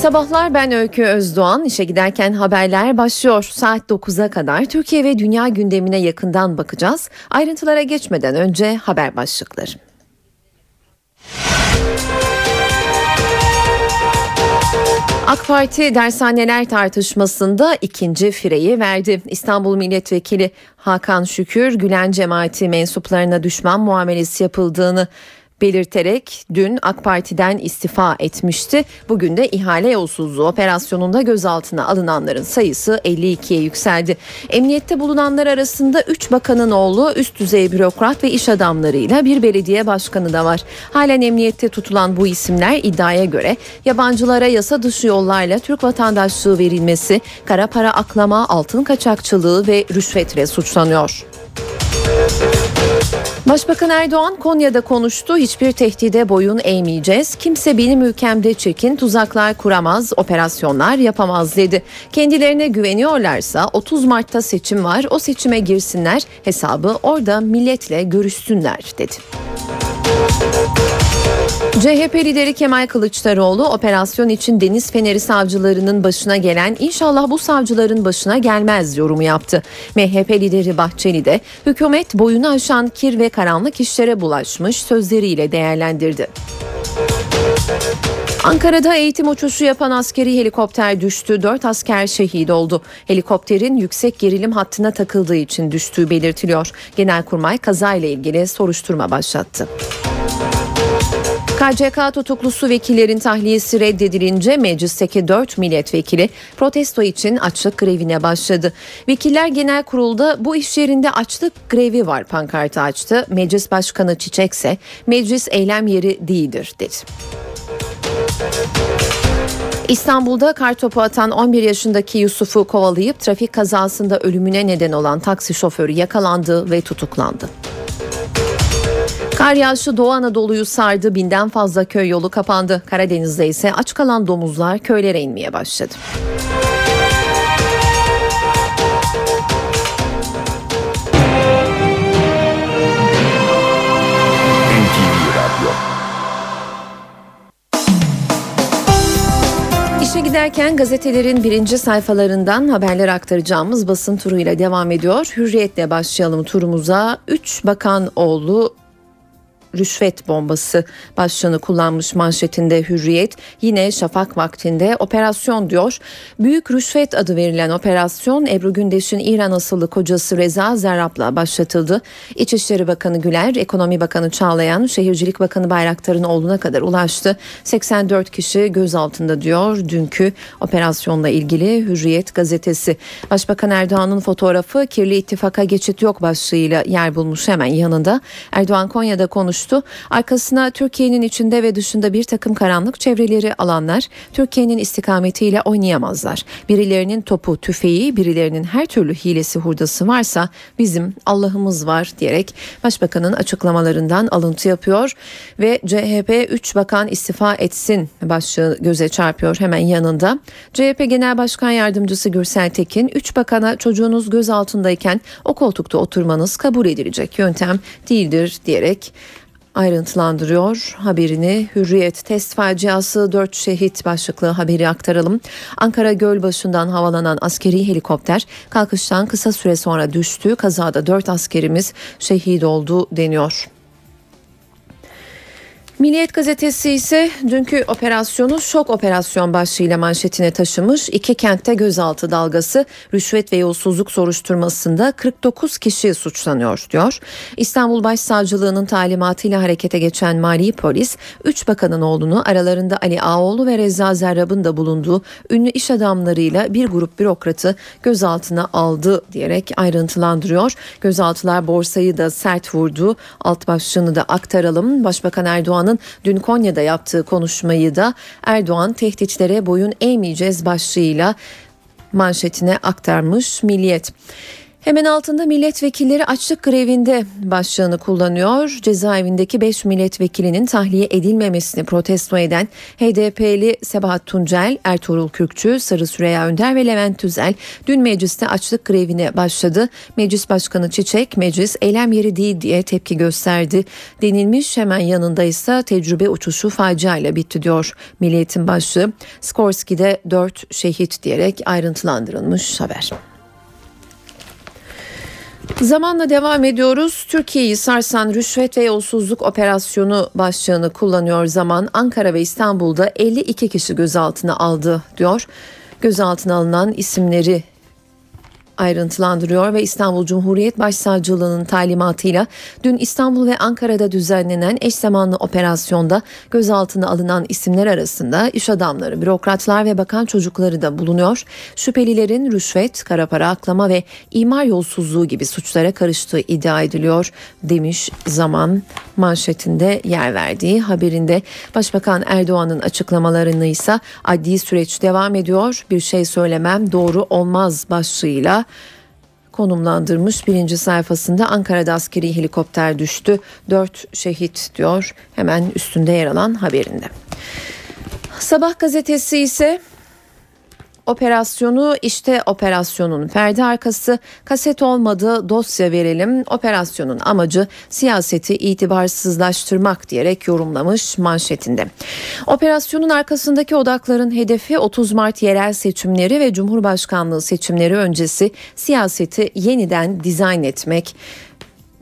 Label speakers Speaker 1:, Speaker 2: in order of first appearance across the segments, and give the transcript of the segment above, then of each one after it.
Speaker 1: Sabahlar ben Öykü Özdoğan. İşe giderken haberler başlıyor. Saat 9'a kadar Türkiye ve dünya gündemine yakından bakacağız. Ayrıntılara geçmeden önce haber başlıkları. AK Parti dershaneler tartışmasında ikinci fireyi verdi. İstanbul Milletvekili Hakan Şükür Gülen cemaati mensuplarına düşman muamelesi yapıldığını belirterek dün AK Parti'den istifa etmişti. Bugün de ihale yolsuzluğu operasyonunda gözaltına alınanların sayısı 52'ye yükseldi. Emniyette bulunanlar arasında 3 bakanın oğlu üst düzey bürokrat ve iş adamlarıyla bir belediye başkanı da var. Halen emniyette tutulan bu isimler iddiaya göre yabancılara yasa dışı yollarla Türk vatandaşlığı verilmesi, kara para aklama, altın kaçakçılığı ve rüşvetle suçlanıyor. Başbakan Erdoğan Konya'da konuştu. Hiçbir tehdide boyun eğmeyeceğiz. Kimse benim ülkemde çekin, tuzaklar kuramaz, operasyonlar yapamaz dedi. Kendilerine güveniyorlarsa 30 Mart'ta seçim var. O seçime girsinler. Hesabı orada milletle görüşsünler dedi. CHP lideri Kemal Kılıçdaroğlu operasyon için Deniz Feneri savcılarının başına gelen inşallah bu savcıların başına gelmez yorumu yaptı. MHP lideri Bahçeli de hükümet boyunu aşan kir ve karanlık işlere bulaşmış sözleriyle değerlendirdi. Ankara'da eğitim uçuşu yapan askeri helikopter düştü. Dört asker şehit oldu. Helikopterin yüksek gerilim hattına takıldığı için düştüğü belirtiliyor. Genelkurmay kazayla ilgili soruşturma başlattı. KCK tutuklusu vekillerin tahliyesi reddedilince meclisteki 4 milletvekili protesto için açlık grevine başladı. Vekiller Genel Kurul'da bu iş yerinde açlık grevi var pankartı açtı. Meclis Başkanı Çiçek ise meclis eylem yeri değildir dedi. İstanbul'da kartopu atan 11 yaşındaki Yusuf'u kovalayıp trafik kazasında ölümüne neden olan taksi şoförü yakalandı ve tutuklandı. Kar yağışı Doğu Anadolu'yu sardı. Binden fazla köy yolu kapandı. Karadeniz'de ise aç kalan domuzlar köylere inmeye başladı. İşe giderken gazetelerin birinci sayfalarından haberler aktaracağımız basın turuyla devam ediyor. Hürriyetle başlayalım turumuza. Üç bakan oğlu rüşvet bombası başlığını kullanmış manşetinde Hürriyet yine şafak vaktinde operasyon diyor. Büyük rüşvet adı verilen operasyon Ebru Gündeş'in İran asıllı kocası Reza Zerrab'la başlatıldı. İçişleri Bakanı Güler, Ekonomi Bakanı Çağlayan, Şehircilik Bakanı Bayraktar'ın oğluna kadar ulaştı. 84 kişi gözaltında diyor dünkü operasyonla ilgili Hürriyet gazetesi. Başbakan Erdoğan'ın fotoğrafı kirli ittifaka geçit yok başlığıyla yer bulmuş hemen yanında. Erdoğan Konya'da konuş konuştu. Arkasına Türkiye'nin içinde ve dışında bir takım karanlık çevreleri alanlar Türkiye'nin istikametiyle oynayamazlar. Birilerinin topu, tüfeği, birilerinin her türlü hilesi hurdası varsa bizim Allah'ımız var diyerek Başbakanın açıklamalarından alıntı yapıyor ve CHP 3 bakan istifa etsin başlığı göze çarpıyor hemen yanında. CHP Genel Başkan Yardımcısı Gürsel Tekin 3 bakana çocuğunuz göz altındayken o koltukta oturmanız kabul edilecek yöntem değildir diyerek ayrıntılandırıyor haberini. Hürriyet test faciası 4 şehit başlıklı haberi aktaralım. Ankara Gölbaşı'ndan havalanan askeri helikopter kalkıştan kısa süre sonra düştü. Kazada 4 askerimiz şehit oldu deniyor. Milliyet gazetesi ise dünkü operasyonu şok operasyon başlığıyla manşetine taşımış. İki kentte gözaltı dalgası rüşvet ve yolsuzluk soruşturmasında 49 kişi suçlanıyor diyor. İstanbul Başsavcılığı'nın talimatıyla harekete geçen mali polis 3 bakanın oğlunu aralarında Ali Ağoğlu ve Reza Zerrab'ın da bulunduğu ünlü iş adamlarıyla bir grup bürokratı gözaltına aldı diyerek ayrıntılandırıyor. Gözaltılar borsayı da sert vurdu. Alt başlığını da aktaralım. Başbakan Erdoğan'ın Erdoğan'ın dün Konya'da yaptığı konuşmayı da Erdoğan tehditlere boyun eğmeyeceğiz başlığıyla manşetine aktarmış Milliyet. Hemen altında milletvekilleri açlık grevinde başlığını kullanıyor. Cezaevindeki 5 milletvekilinin tahliye edilmemesini protesto eden HDP'li Sebahat Tuncel, Ertuğrul Kürkçü, Sarı Süreyya Önder ve Levent Tüzel dün mecliste açlık grevine başladı. Meclis Başkanı Çiçek, meclis eylem yeri değil diye tepki gösterdi. Denilmiş hemen yanında ise tecrübe uçuşu faciayla bitti diyor Milliyet'in başlığı. Skorski'de 4 şehit diyerek ayrıntılandırılmış haber. Zamanla devam ediyoruz. Türkiye'yi sarsan rüşvet ve yolsuzluk operasyonu başlığını kullanıyor zaman. Ankara ve İstanbul'da 52 kişi gözaltına aldı diyor. Gözaltına alınan isimleri ayrıntılandırıyor ve İstanbul Cumhuriyet Başsavcılığı'nın talimatıyla dün İstanbul ve Ankara'da düzenlenen eş zamanlı operasyonda gözaltına alınan isimler arasında iş adamları, bürokratlar ve bakan çocukları da bulunuyor. Şüphelilerin rüşvet, kara para aklama ve imar yolsuzluğu gibi suçlara karıştığı iddia ediliyor demiş zaman manşetinde yer verdiği haberinde. Başbakan Erdoğan'ın açıklamalarını ise adli süreç devam ediyor. Bir şey söylemem doğru olmaz başlığıyla konumlandırmış birinci sayfasında Ankara'da askeri helikopter düştü. Dört şehit diyor hemen üstünde yer alan haberinde. Sabah gazetesi ise Operasyonu işte operasyonun perde arkası kaset olmadı dosya verelim. Operasyonun amacı siyaseti itibarsızlaştırmak diyerek yorumlamış manşetinde. Operasyonun arkasındaki odakların hedefi 30 Mart yerel seçimleri ve Cumhurbaşkanlığı seçimleri öncesi siyaseti yeniden dizayn etmek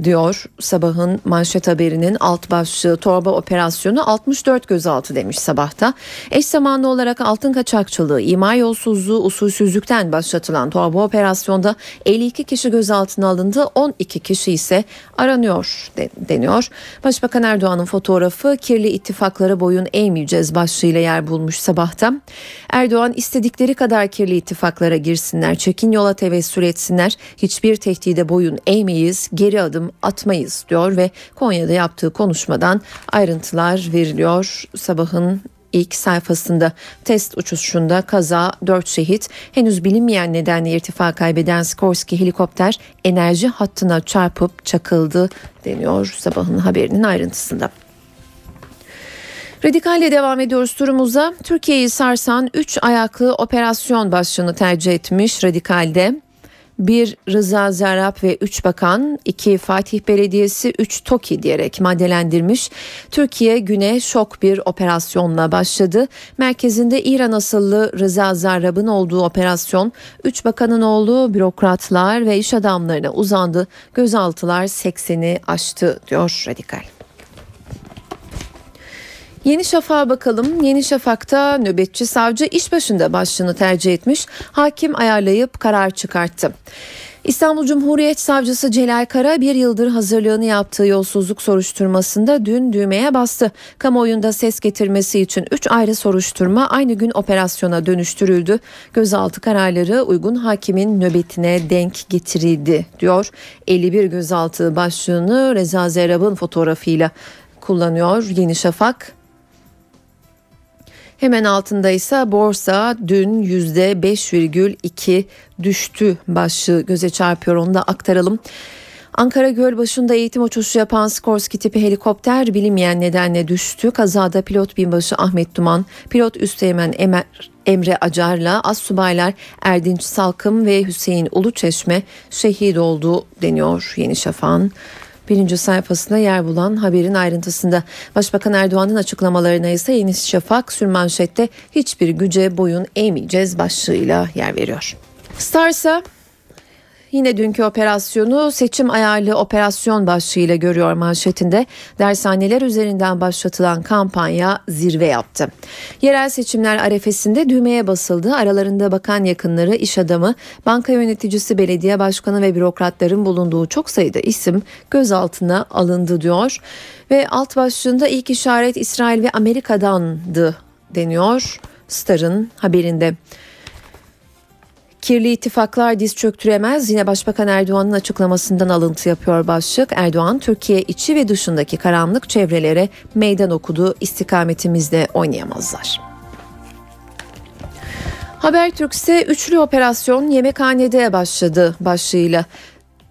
Speaker 1: diyor sabahın manşet haberinin alt başlığı torba operasyonu 64 gözaltı demiş sabahta. Eş zamanlı olarak altın kaçakçılığı, imar yolsuzluğu, usulsüzlükten başlatılan torba operasyonda 52 kişi gözaltına alındı, 12 kişi ise aranıyor deniyor. Başbakan Erdoğan'ın fotoğrafı kirli ittifaklara boyun eğmeyeceğiz başlığıyla yer bulmuş sabahta. Erdoğan istedikleri kadar kirli ittifaklara girsinler, çekin yola tevessül etsinler, hiçbir tehdide boyun eğmeyiz, geri adım atmayız diyor ve Konya'da yaptığı konuşmadan ayrıntılar veriliyor. Sabahın ilk sayfasında test uçuşunda kaza 4 şehit henüz bilinmeyen nedenle irtifa kaybeden Skorsky helikopter enerji hattına çarpıp çakıldı deniyor sabahın haberinin ayrıntısında. Radikalle devam ediyoruz turumuza. Türkiye'yi sarsan 3 ayaklı operasyon başlığını tercih etmiş Radikal'de bir Rıza Zarrab ve 3 bakan, 2 Fatih Belediyesi, 3 TOKİ diyerek maddelendirmiş. Türkiye güne şok bir operasyonla başladı. Merkezinde İran asıllı Rıza Zarrab'ın olduğu operasyon 3 bakanın olduğu bürokratlar ve iş adamlarına uzandı. Gözaltılar 80'i aştı diyor Radikal. Yeni Şafak'a bakalım. Yeni Şafak'ta nöbetçi savcı iş başında başlığını tercih etmiş. Hakim ayarlayıp karar çıkarttı. İstanbul Cumhuriyet Savcısı Celal Kara bir yıldır hazırlığını yaptığı yolsuzluk soruşturmasında dün düğmeye bastı. Kamuoyunda ses getirmesi için 3 ayrı soruşturma aynı gün operasyona dönüştürüldü. Gözaltı kararları uygun hakimin nöbetine denk getirildi diyor. 51 gözaltı başlığını Reza Zerab'ın fotoğrafıyla kullanıyor Yeni Şafak. Hemen altında ise borsa dün %5,2 düştü başlığı göze çarpıyor onu da aktaralım. Ankara Gölbaşı'nda eğitim uçuşu yapan Skorsky tipi helikopter bilinmeyen nedenle düştü. Kazada pilot binbaşı Ahmet Duman, pilot üsteğmen Emer, Emre Acar'la astsubaylar Erdinç Salkım ve Hüseyin Uluçeşme şehit oldu deniyor Yeni Şafak'ın birinci sayfasında yer bulan haberin ayrıntısında. Başbakan Erdoğan'ın açıklamalarına ise Yeni Şafak sürmanşette hiçbir güce boyun eğmeyeceğiz başlığıyla yer veriyor. Starsa Yine dünkü operasyonu seçim ayarlı operasyon başlığıyla görüyor manşetinde. Dershaneler üzerinden başlatılan kampanya zirve yaptı. Yerel seçimler arefesinde düğmeye basıldı. Aralarında bakan yakınları, iş adamı, banka yöneticisi, belediye başkanı ve bürokratların bulunduğu çok sayıda isim gözaltına alındı diyor. Ve alt başlığında ilk işaret İsrail ve Amerika'dandı deniyor Star'ın haberinde. Kirli ittifaklar diz çöktüremez. Yine Başbakan Erdoğan'ın açıklamasından alıntı yapıyor başlık. Erdoğan Türkiye içi ve dışındaki karanlık çevrelere meydan okudu. İstikametimizde oynayamazlar. Habertürk ise üçlü operasyon yemekhanede başladı başlığıyla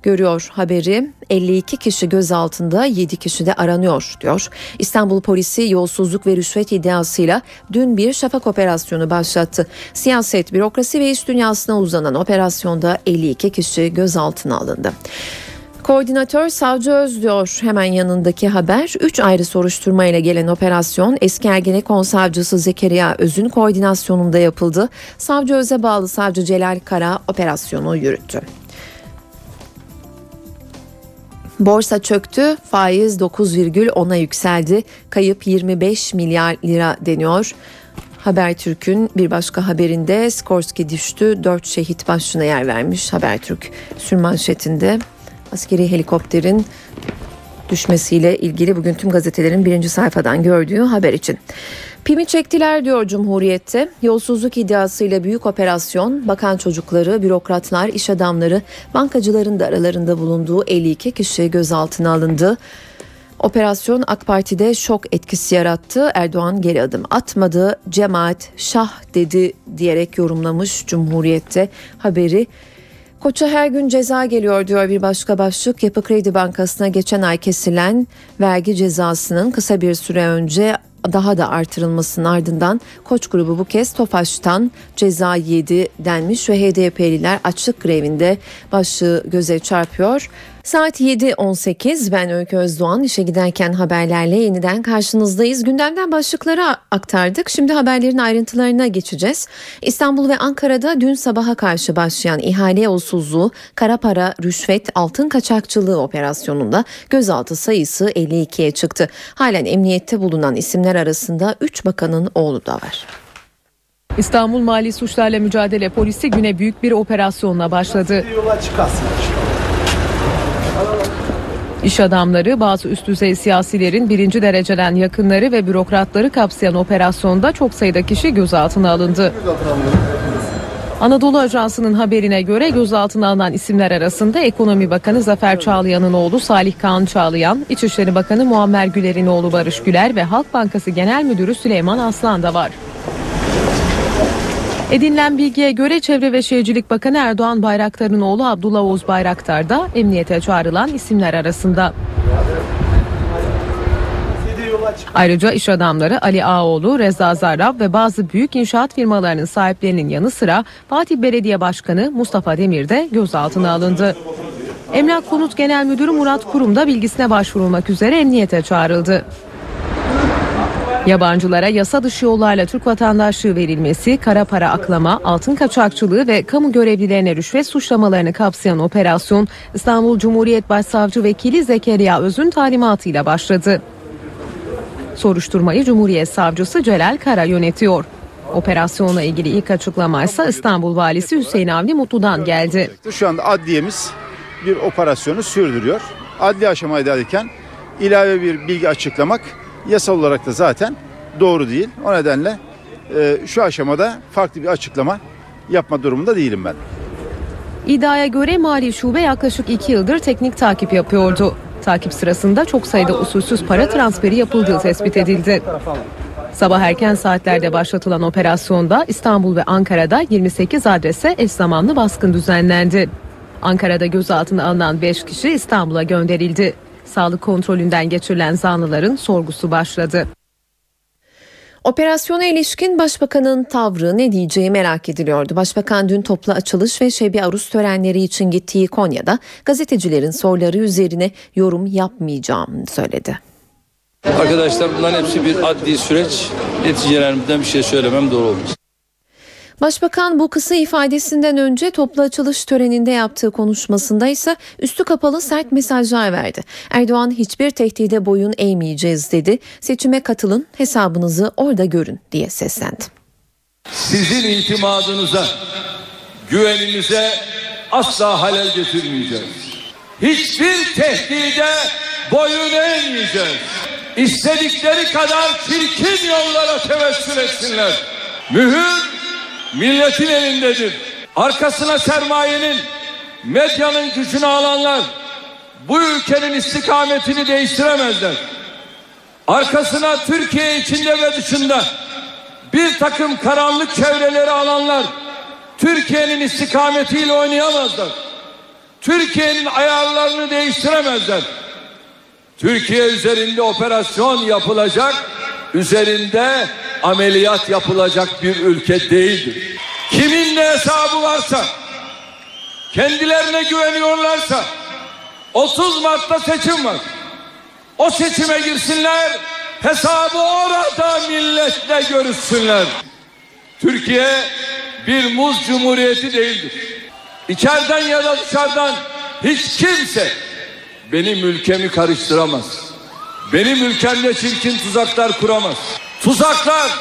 Speaker 1: görüyor haberi. 52 kişi gözaltında 7 kişi de aranıyor diyor. İstanbul polisi yolsuzluk ve rüşvet iddiasıyla dün bir şafak operasyonu başlattı. Siyaset, bürokrasi ve iş dünyasına uzanan operasyonda 52 kişi gözaltına alındı. Koordinatör Savcı Öz diyor hemen yanındaki haber. Üç ayrı soruşturma ile gelen operasyon eski Ergenekon savcısı Zekeriya Öz'ün koordinasyonunda yapıldı. Savcı Öz'e bağlı savcı Celal Kara operasyonu yürüttü. Borsa çöktü, faiz 9,10'a yükseldi. Kayıp 25 milyar lira deniyor. Habertürk'ün bir başka haberinde Skorski düştü, 4 şehit başına yer vermiş Habertürk sürmanşetinde askeri helikopterin düşmesiyle ilgili bugün tüm gazetelerin birinci sayfadan gördüğü haber için. Pimi çektiler diyor Cumhuriyet'te. Yolsuzluk iddiasıyla büyük operasyon, bakan çocukları, bürokratlar, iş adamları, bankacıların da aralarında bulunduğu 52 kişi gözaltına alındı. Operasyon AK Parti'de şok etkisi yarattı. Erdoğan geri adım atmadı. Cemaat şah dedi diyerek yorumlamış Cumhuriyet'te haberi. Koça her gün ceza geliyor diyor bir başka başlık. Yapı Kredi Bankası'na geçen ay kesilen vergi cezasının kısa bir süre önce daha da artırılmasının ardından Koç grubu bu kez Tofaş'tan ceza yedi denmiş ve HDP'liler açlık grevinde başlığı göze çarpıyor. Saat 7.18 ben Öykü Özdoğan işe giderken haberlerle yeniden karşınızdayız. Gündemden başlıkları aktardık. Şimdi haberlerin ayrıntılarına geçeceğiz. İstanbul ve Ankara'da dün sabaha karşı başlayan ihale yolsuzluğu, kara para, rüşvet, altın kaçakçılığı operasyonunda gözaltı sayısı 52'ye çıktı. Halen emniyette bulunan isimler arasında 3 bakanın oğlu da var.
Speaker 2: İstanbul Mali Suçlarla Mücadele Polisi güne büyük bir operasyonla başladı. Yola çıkarsın İş adamları, bazı üst düzey siyasilerin birinci dereceden yakınları ve bürokratları kapsayan operasyonda çok sayıda kişi gözaltına alındı. Anadolu Ajansı'nın haberine göre gözaltına alınan isimler arasında Ekonomi Bakanı Zafer Çağlayan'ın oğlu Salih Kaan Çağlayan, İçişleri Bakanı Muammer Güler'in oğlu Barış Güler ve Halk Bankası Genel Müdürü Süleyman Aslan da var. Edinilen bilgiye göre Çevre ve Şehircilik Bakanı Erdoğan Bayraktar'ın oğlu Abdullah Oğuz Bayraktar da emniyete çağrılan isimler arasında. Ayrıca iş adamları Ali Ağoğlu, Reza Zarrab ve bazı büyük inşaat firmalarının sahiplerinin yanı sıra Fatih Belediye Başkanı Mustafa Demir de gözaltına alındı. Emlak Konut Genel Müdürü Murat Kurum da bilgisine başvurulmak üzere emniyete çağrıldı. Yabancılara yasa dışı yollarla Türk vatandaşlığı verilmesi, kara para aklama, altın kaçakçılığı ve kamu görevlilerine rüşvet suçlamalarını kapsayan operasyon İstanbul Cumhuriyet Başsavcı Vekili Zekeriya Öz'ün talimatıyla başladı. Soruşturmayı Cumhuriyet Savcısı Celal Kara yönetiyor. Operasyonla ilgili ilk açıklama ise İstanbul Valisi Hüseyin Avni Mutlu'dan geldi.
Speaker 3: Şu anda adliyemiz bir operasyonu sürdürüyor. Adli aşamadayken ilave bir bilgi açıklamak yasal olarak da zaten doğru değil. O nedenle e, şu aşamada farklı bir açıklama yapma durumunda değilim ben.
Speaker 2: İddiaya göre Mali Şube yaklaşık iki yıldır teknik takip yapıyordu. Takip sırasında çok sayıda usulsüz para transferi yapıldığı tespit edildi. Sabah erken saatlerde başlatılan operasyonda İstanbul ve Ankara'da 28 adrese eş zamanlı baskın düzenlendi. Ankara'da gözaltına alınan 5 kişi İstanbul'a gönderildi. Sağlık kontrolünden geçirilen zanlıların sorgusu başladı.
Speaker 1: Operasyona ilişkin başbakanın tavrı ne diyeceği merak ediliyordu. Başbakan dün toplu açılış ve Şebi Arus törenleri için gittiği Konya'da gazetecilerin soruları üzerine yorum yapmayacağım söyledi.
Speaker 4: Arkadaşlar bunların hepsi bir adli süreç. Neticelerimizden bir şey söylemem doğru olmaz.
Speaker 1: Başbakan bu kısa ifadesinden önce toplu açılış töreninde yaptığı konuşmasında ise üstü kapalı sert mesajlar verdi. Erdoğan hiçbir tehdide boyun eğmeyeceğiz dedi. Seçime katılın, hesabınızı orada görün diye seslendi.
Speaker 4: Sizin itimadınıza, güveninize asla halel getirmeyeceğiz. Hiçbir tehdide boyun eğmeyeceğiz. İstedikleri kadar çirkin yollara tevessül etsinler. Mühür milletin elindedir. Arkasına sermayenin, medyanın gücünü alanlar bu ülkenin istikametini değiştiremezler. Arkasına Türkiye içinde ve dışında
Speaker 5: bir takım karanlık çevreleri alanlar Türkiye'nin istikametiyle oynayamazlar. Türkiye'nin ayarlarını değiştiremezler. Türkiye üzerinde operasyon yapılacak, üzerinde ameliyat yapılacak bir ülke değildir. Kimin ne hesabı varsa, kendilerine güveniyorlarsa 30 Mart'ta seçim var. O seçime girsinler, hesabı orada milletle görüşsünler. Türkiye bir muz cumhuriyeti değildir. İçeriden ya da dışarıdan hiç kimse benim ülkemi karıştıramaz. Benim ülkemde çirkin tuzaklar kuramaz. Tuzaklar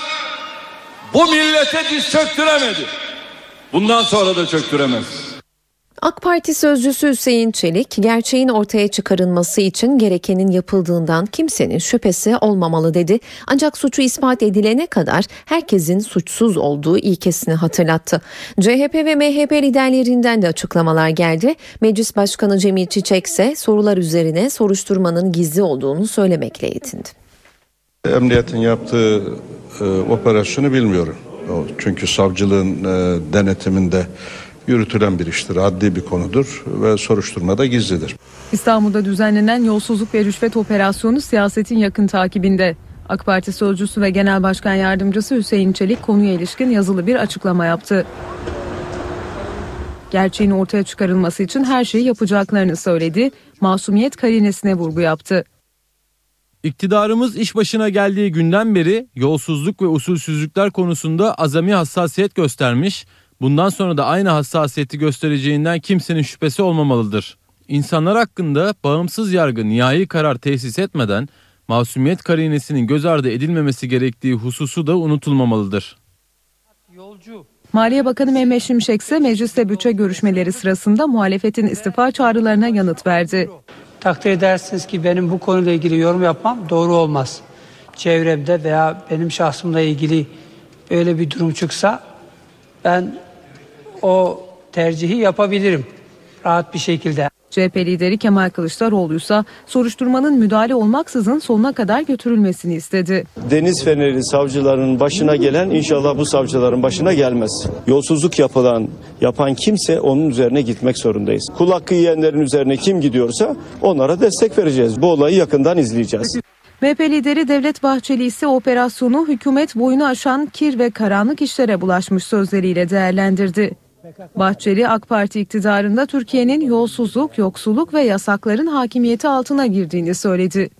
Speaker 5: bu millete diz çöktüremedi. Bundan sonra da çöktüremez.
Speaker 1: AK Parti sözcüsü Hüseyin Çelik, gerçeğin ortaya çıkarılması için gerekenin yapıldığından kimsenin şüphesi olmamalı dedi. Ancak suçu ispat edilene kadar herkesin suçsuz olduğu ilkesini hatırlattı. CHP ve MHP liderlerinden de açıklamalar geldi. Meclis Başkanı Cemil Çiçek ise sorular üzerine soruşturmanın gizli olduğunu söylemekle yetindi.
Speaker 6: Emniyetin yaptığı e, operasyonu bilmiyorum. Çünkü savcılığın e, denetiminde yürütülen bir iştir. Adli bir konudur ve soruşturmada gizlidir.
Speaker 2: İstanbul'da düzenlenen yolsuzluk ve rüşvet operasyonu siyasetin yakın takibinde. AK Parti sözcüsü ve Genel Başkan Yardımcısı Hüseyin Çelik konuya ilişkin yazılı bir açıklama yaptı. Gerçeğin ortaya çıkarılması için her şeyi yapacaklarını söyledi. Masumiyet karinesine vurgu yaptı.
Speaker 7: İktidarımız iş başına geldiği günden beri yolsuzluk ve usulsüzlükler konusunda azami hassasiyet göstermiş, bundan sonra da aynı hassasiyeti göstereceğinden kimsenin şüphesi olmamalıdır. İnsanlar hakkında bağımsız yargı nihai karar tesis etmeden masumiyet karinesinin göz ardı edilmemesi gerektiği hususu da unutulmamalıdır.
Speaker 2: Maliye Bakanı Mehmet Şimşek ise mecliste bütçe görüşmeleri sırasında muhalefetin istifa çağrılarına yanıt verdi.
Speaker 8: Takdir edersiniz ki benim bu konuyla ilgili yorum yapmam doğru olmaz. Çevremde veya benim şahsımla ilgili böyle bir durum çıksa ben o tercihi yapabilirim rahat bir şekilde.
Speaker 2: CHP lideri Kemal Kılıçdaroğlu ise soruşturmanın müdahale olmaksızın sonuna kadar götürülmesini istedi.
Speaker 9: Deniz Feneri savcıların başına gelen inşallah bu savcıların başına gelmez. Yolsuzluk yapılan, yapan kimse onun üzerine gitmek zorundayız. Kul hakkı yiyenlerin üzerine kim gidiyorsa onlara destek vereceğiz. Bu olayı yakından izleyeceğiz.
Speaker 2: MHP lideri Devlet Bahçeli ise operasyonu hükümet boyunu aşan kir ve karanlık işlere bulaşmış sözleriyle değerlendirdi. Bahçeli AK Parti iktidarında Türkiye'nin yolsuzluk, yoksulluk ve yasakların hakimiyeti altına girdiğini söyledi.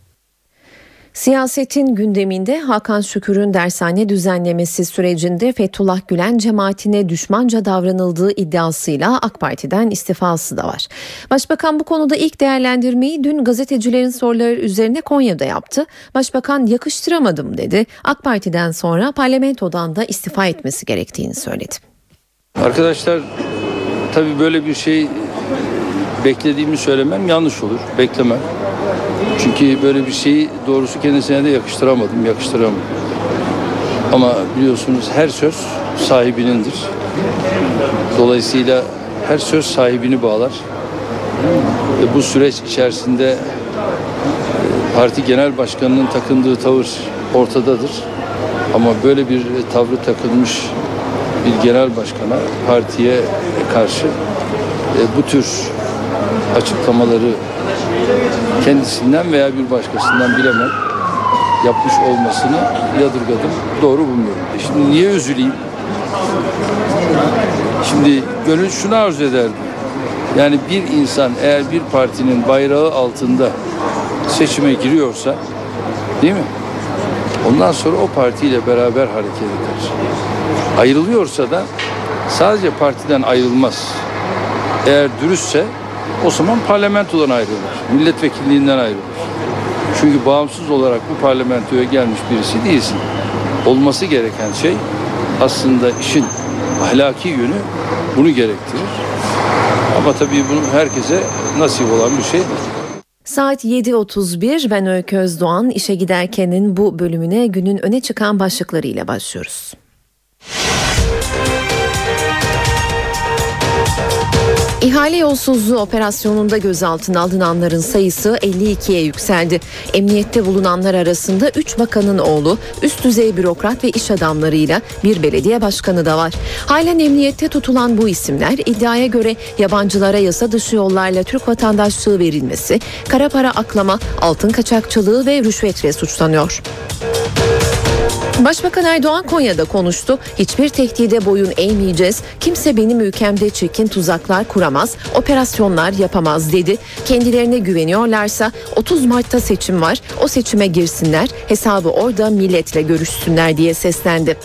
Speaker 1: Siyasetin gündeminde Hakan Şükür'ün dershane düzenlemesi sürecinde Fethullah Gülen cemaatine düşmanca davranıldığı iddiasıyla AK Parti'den istifası da var. Başbakan bu konuda ilk değerlendirmeyi dün gazetecilerin soruları üzerine Konya'da yaptı. Başbakan yakıştıramadım dedi. AK Parti'den sonra parlamentodan da istifa etmesi gerektiğini söyledi.
Speaker 5: Arkadaşlar tabii böyle bir şey beklediğimi söylemem yanlış olur. Beklemem. Çünkü böyle bir şeyi doğrusu kendisine de yakıştıramadım, yakıştıramadım. Ama biliyorsunuz her söz sahibinindir. Dolayısıyla her söz sahibini bağlar. Ve bu süreç içerisinde e, parti genel başkanının takındığı tavır ortadadır. Ama böyle bir tavrı takılmış bir genel başkana partiye karşı e, bu tür açıklamaları kendisinden veya bir başkasından bilemem yapmış olmasını yadırgadım. Doğru bulmuyorum. E şimdi niye üzüleyim? Şimdi gönül şunu arzu ederdi. Yani bir insan eğer bir partinin bayrağı altında seçime giriyorsa değil mi? Ondan sonra o partiyle beraber hareket eder. Ayrılıyorsa da sadece partiden ayrılmaz. Eğer dürüstse o zaman parlamentodan ayrılır. Milletvekilliğinden ayrılır. Çünkü bağımsız olarak bu parlamentoya gelmiş birisi değilsin. Olması gereken şey aslında işin ahlaki yönü bunu gerektirir. Ama tabii bunu herkese nasip olan bir şey.
Speaker 1: Saat 7.31 ben Öykü Özdoğan işe giderkenin bu bölümüne günün öne çıkan başlıklarıyla başlıyoruz. İhale yolsuzluğu operasyonunda gözaltına alınanların sayısı 52'ye yükseldi. Emniyette bulunanlar arasında 3 bakanın oğlu, üst düzey bürokrat ve iş adamlarıyla bir belediye başkanı da var. Halen emniyette tutulan bu isimler iddiaya göre yabancılara yasa dışı yollarla Türk vatandaşlığı verilmesi, kara para aklama, altın kaçakçılığı ve rüşvetle suçlanıyor. Başbakan Erdoğan Konya'da konuştu. Hiçbir tehdide boyun eğmeyeceğiz. Kimse benim ülkemde çirkin tuzaklar kuramaz, operasyonlar yapamaz dedi. Kendilerine güveniyorlarsa 30 Mart'ta seçim var. O seçime girsinler. Hesabı orada milletle görüşsünler diye seslendi.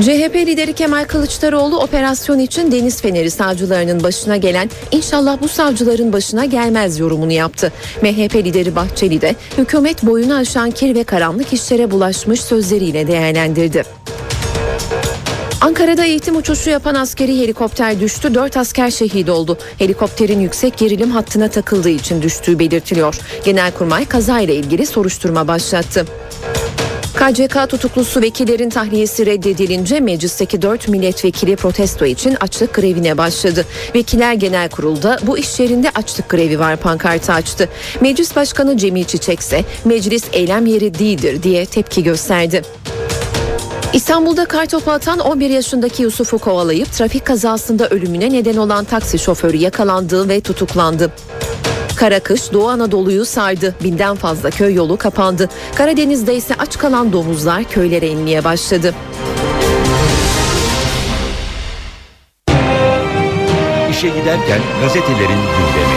Speaker 1: CHP lideri Kemal Kılıçdaroğlu operasyon için Deniz Feneri savcılarının başına gelen inşallah bu savcıların başına gelmez yorumunu yaptı. MHP lideri Bahçeli de hükümet boyunu aşan kir ve karanlık işlere bulaşmış sözleriyle değerlendirdi. Ankara'da eğitim uçuşu yapan askeri helikopter düştü. Dört asker şehit oldu. Helikopterin yüksek gerilim hattına takıldığı için düştüğü belirtiliyor. Genelkurmay kazayla ilgili soruşturma başlattı. KCK tutuklusu vekillerin tahliyesi reddedilince meclisteki 4 milletvekili protesto için açlık grevine başladı. Vekiller Genel Kurul'da bu iş yerinde açlık grevi var pankartı açtı. Meclis Başkanı Cemil Çiçek ise meclis eylem yeri değildir diye tepki gösterdi. İstanbul'da kartopu atan 11 yaşındaki Yusuf'u kovalayıp trafik kazasında ölümüne neden olan taksi şoförü yakalandı ve tutuklandı. Kara kış Doğu Anadolu'yu sardı. Binden fazla köy yolu kapandı. Karadeniz'de ise aç kalan domuzlar köylere inmeye başladı.
Speaker 10: İşe giderken gazetelerin gündemi.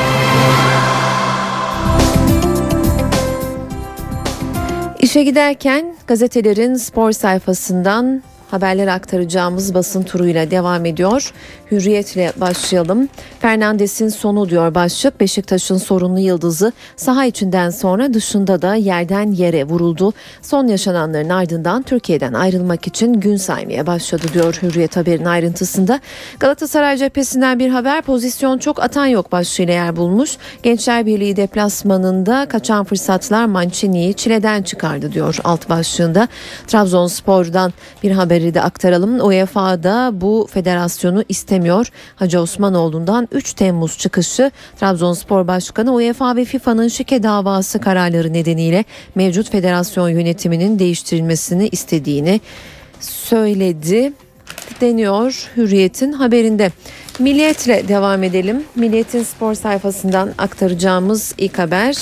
Speaker 1: İşe giderken gazetelerin spor sayfasından haberler aktaracağımız basın turuyla devam ediyor. Hürriyetle başlayalım. Fernandes'in sonu diyor başlık. Beşiktaş'ın sorunlu yıldızı saha içinden sonra dışında da yerden yere vuruldu. Son yaşananların ardından Türkiye'den ayrılmak için gün saymaya başladı diyor Hürriyet haberin ayrıntısında. Galatasaray cephesinden bir haber pozisyon çok atan yok başlığıyla yer bulmuş. Gençler Birliği deplasmanında kaçan fırsatlar Mancini'yi çileden çıkardı diyor alt başlığında. Trabzonspor'dan bir haberi de aktaralım. UEFA'da bu federasyonu istemiyor. Hacı Osmanoğlu'ndan 3 Temmuz çıkışı Trabzonspor Başkanı UEFA ve FIFA'nın şike davası kararları nedeniyle mevcut federasyon yönetiminin değiştirilmesini istediğini söyledi deniyor Hürriyet'in haberinde. Milliyetle devam edelim. Milliyet'in spor sayfasından aktaracağımız ilk haber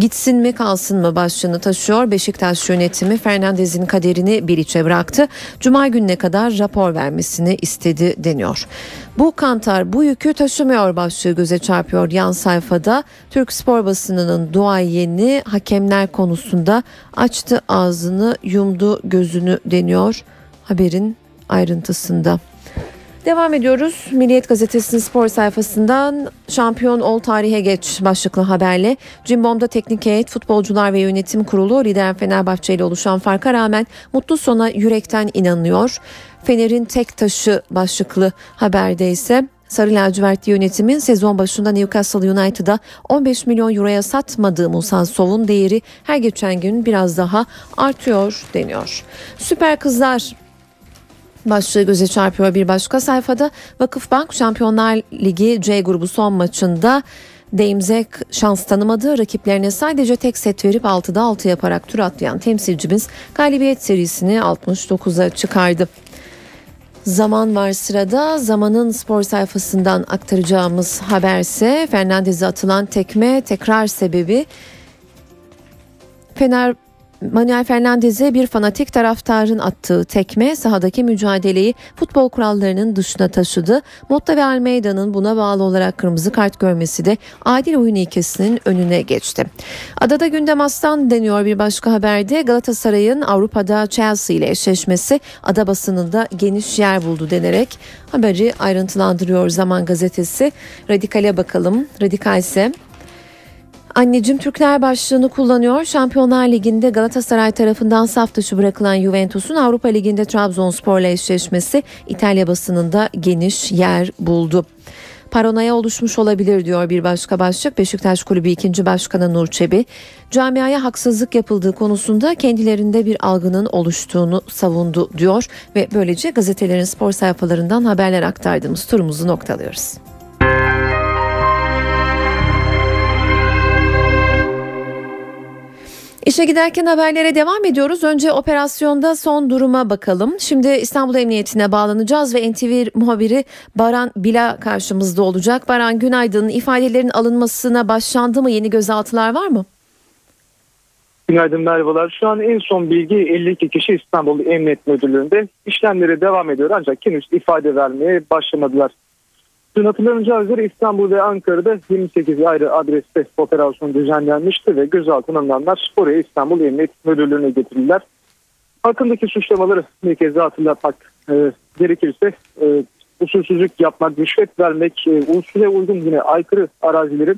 Speaker 1: Gitsin mi kalsın mı başlığını taşıyor. Beşiktaş yönetimi Fernandez'in kaderini Bilic'e bıraktı. Cuma gününe kadar rapor vermesini istedi deniyor. Bu kantar bu yükü taşımıyor başlığı göze çarpıyor yan sayfada. Türk spor basınının duayeni hakemler konusunda açtı ağzını yumdu gözünü deniyor haberin ayrıntısında. Devam ediyoruz. Milliyet Gazetesi'nin spor sayfasından şampiyon ol tarihe geç başlıklı haberle Cimbom'da teknik heyet, futbolcular ve yönetim kurulu lider Fenerbahçe ile oluşan farka rağmen mutlu sona yürekten inanıyor. Fener'in tek taşı başlıklı haberde ise Sarı lacivertli yönetimin sezon başında Newcastle United'a 15 milyon euroya satmadığı Musa Sov'un değeri her geçen gün biraz daha artıyor deniyor. Süper Kızlar başlığı göze çarpıyor bir başka sayfada. Vakıfbank Şampiyonlar Ligi C grubu son maçında Deimzek şans tanımadı. Rakiplerine sadece tek set verip 6'da 6 yaparak tur atlayan temsilcimiz galibiyet serisini 69'a çıkardı. Zaman var sırada. Zamanın spor sayfasından aktaracağımız haberse Fernandez'e atılan tekme tekrar sebebi Fener Manuel Fernandez'e bir fanatik taraftarın attığı tekme sahadaki mücadeleyi futbol kurallarının dışına taşıdı. Motta ve Almeida'nın buna bağlı olarak kırmızı kart görmesi de adil oyun ilkesinin önüne geçti. Adada gündem aslan deniyor bir başka haberde Galatasaray'ın Avrupa'da Chelsea ile eşleşmesi ada basınında geniş yer buldu denerek haberi ayrıntılandırıyor Zaman Gazetesi. Radikale bakalım. Radikal ise Anneciğim Türkler başlığını kullanıyor. Şampiyonlar Ligi'nde Galatasaray tarafından saf dışı bırakılan Juventus'un Avrupa Ligi'nde Trabzonspor'la eşleşmesi İtalya basınında geniş yer buldu. Paranoya oluşmuş olabilir diyor bir başka başlık. Beşiktaş Kulübü 2. Başkanı Nur Çebi, camiaya haksızlık yapıldığı konusunda kendilerinde bir algının oluştuğunu savundu diyor ve böylece gazetelerin spor sayfalarından haberler aktardığımız turumuzu noktalıyoruz. İşe giderken haberlere devam ediyoruz. Önce operasyonda son duruma bakalım. Şimdi İstanbul Emniyetine bağlanacağız ve NTV muhabiri Baran Bila karşımızda olacak. Baran günaydın. İfadelerin alınmasına başlandı mı? Yeni gözaltılar var mı?
Speaker 11: Günaydın merhabalar. Şu an en son bilgi 52 kişi İstanbul Emniyet Müdürlüğü'nde işlemleri devam ediyor ancak henüz ifade vermeye başlamadılar. Dün hatırlanacağı üzere İstanbul ve Ankara'da 28 ayrı adreste operasyon düzenlenmişti ve gözaltına alınanlar oraya İstanbul Emniyet Müdürlüğü'ne getirildiler. Hakkındaki suçlamaları bir kez daha hatırlatmak e, gerekirse e, usulsüzlük yapmak, rüşvet vermek, e, usule uygun yine aykırı arazileri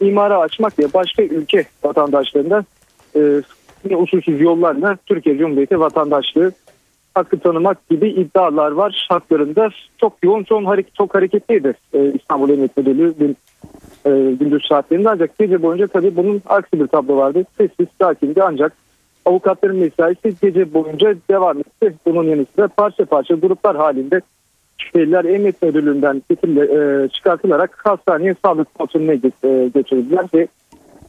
Speaker 11: imara açmak ve başka ülke vatandaşlarına e, usulsüz yollarla Türkiye Cumhuriyeti vatandaşlığı hakkı tanımak gibi iddialar var haklarında. Çok yoğun, çok, hareket, çok hareketliydi e, İstanbul Emniyet Müdürlüğü dün e, gündüz saatlerinde ancak gece boyunca tabii bunun aksi bir tablo vardı. Sessiz, sakindi ancak avukatların mesaisi gece boyunca devam etti. Bunun yanı sıra parça parça gruplar halinde şüpheliler Emniyet Müdürlüğü'nden getirile, e, çıkartılarak hastaneye sağlık kontrolüne e, ve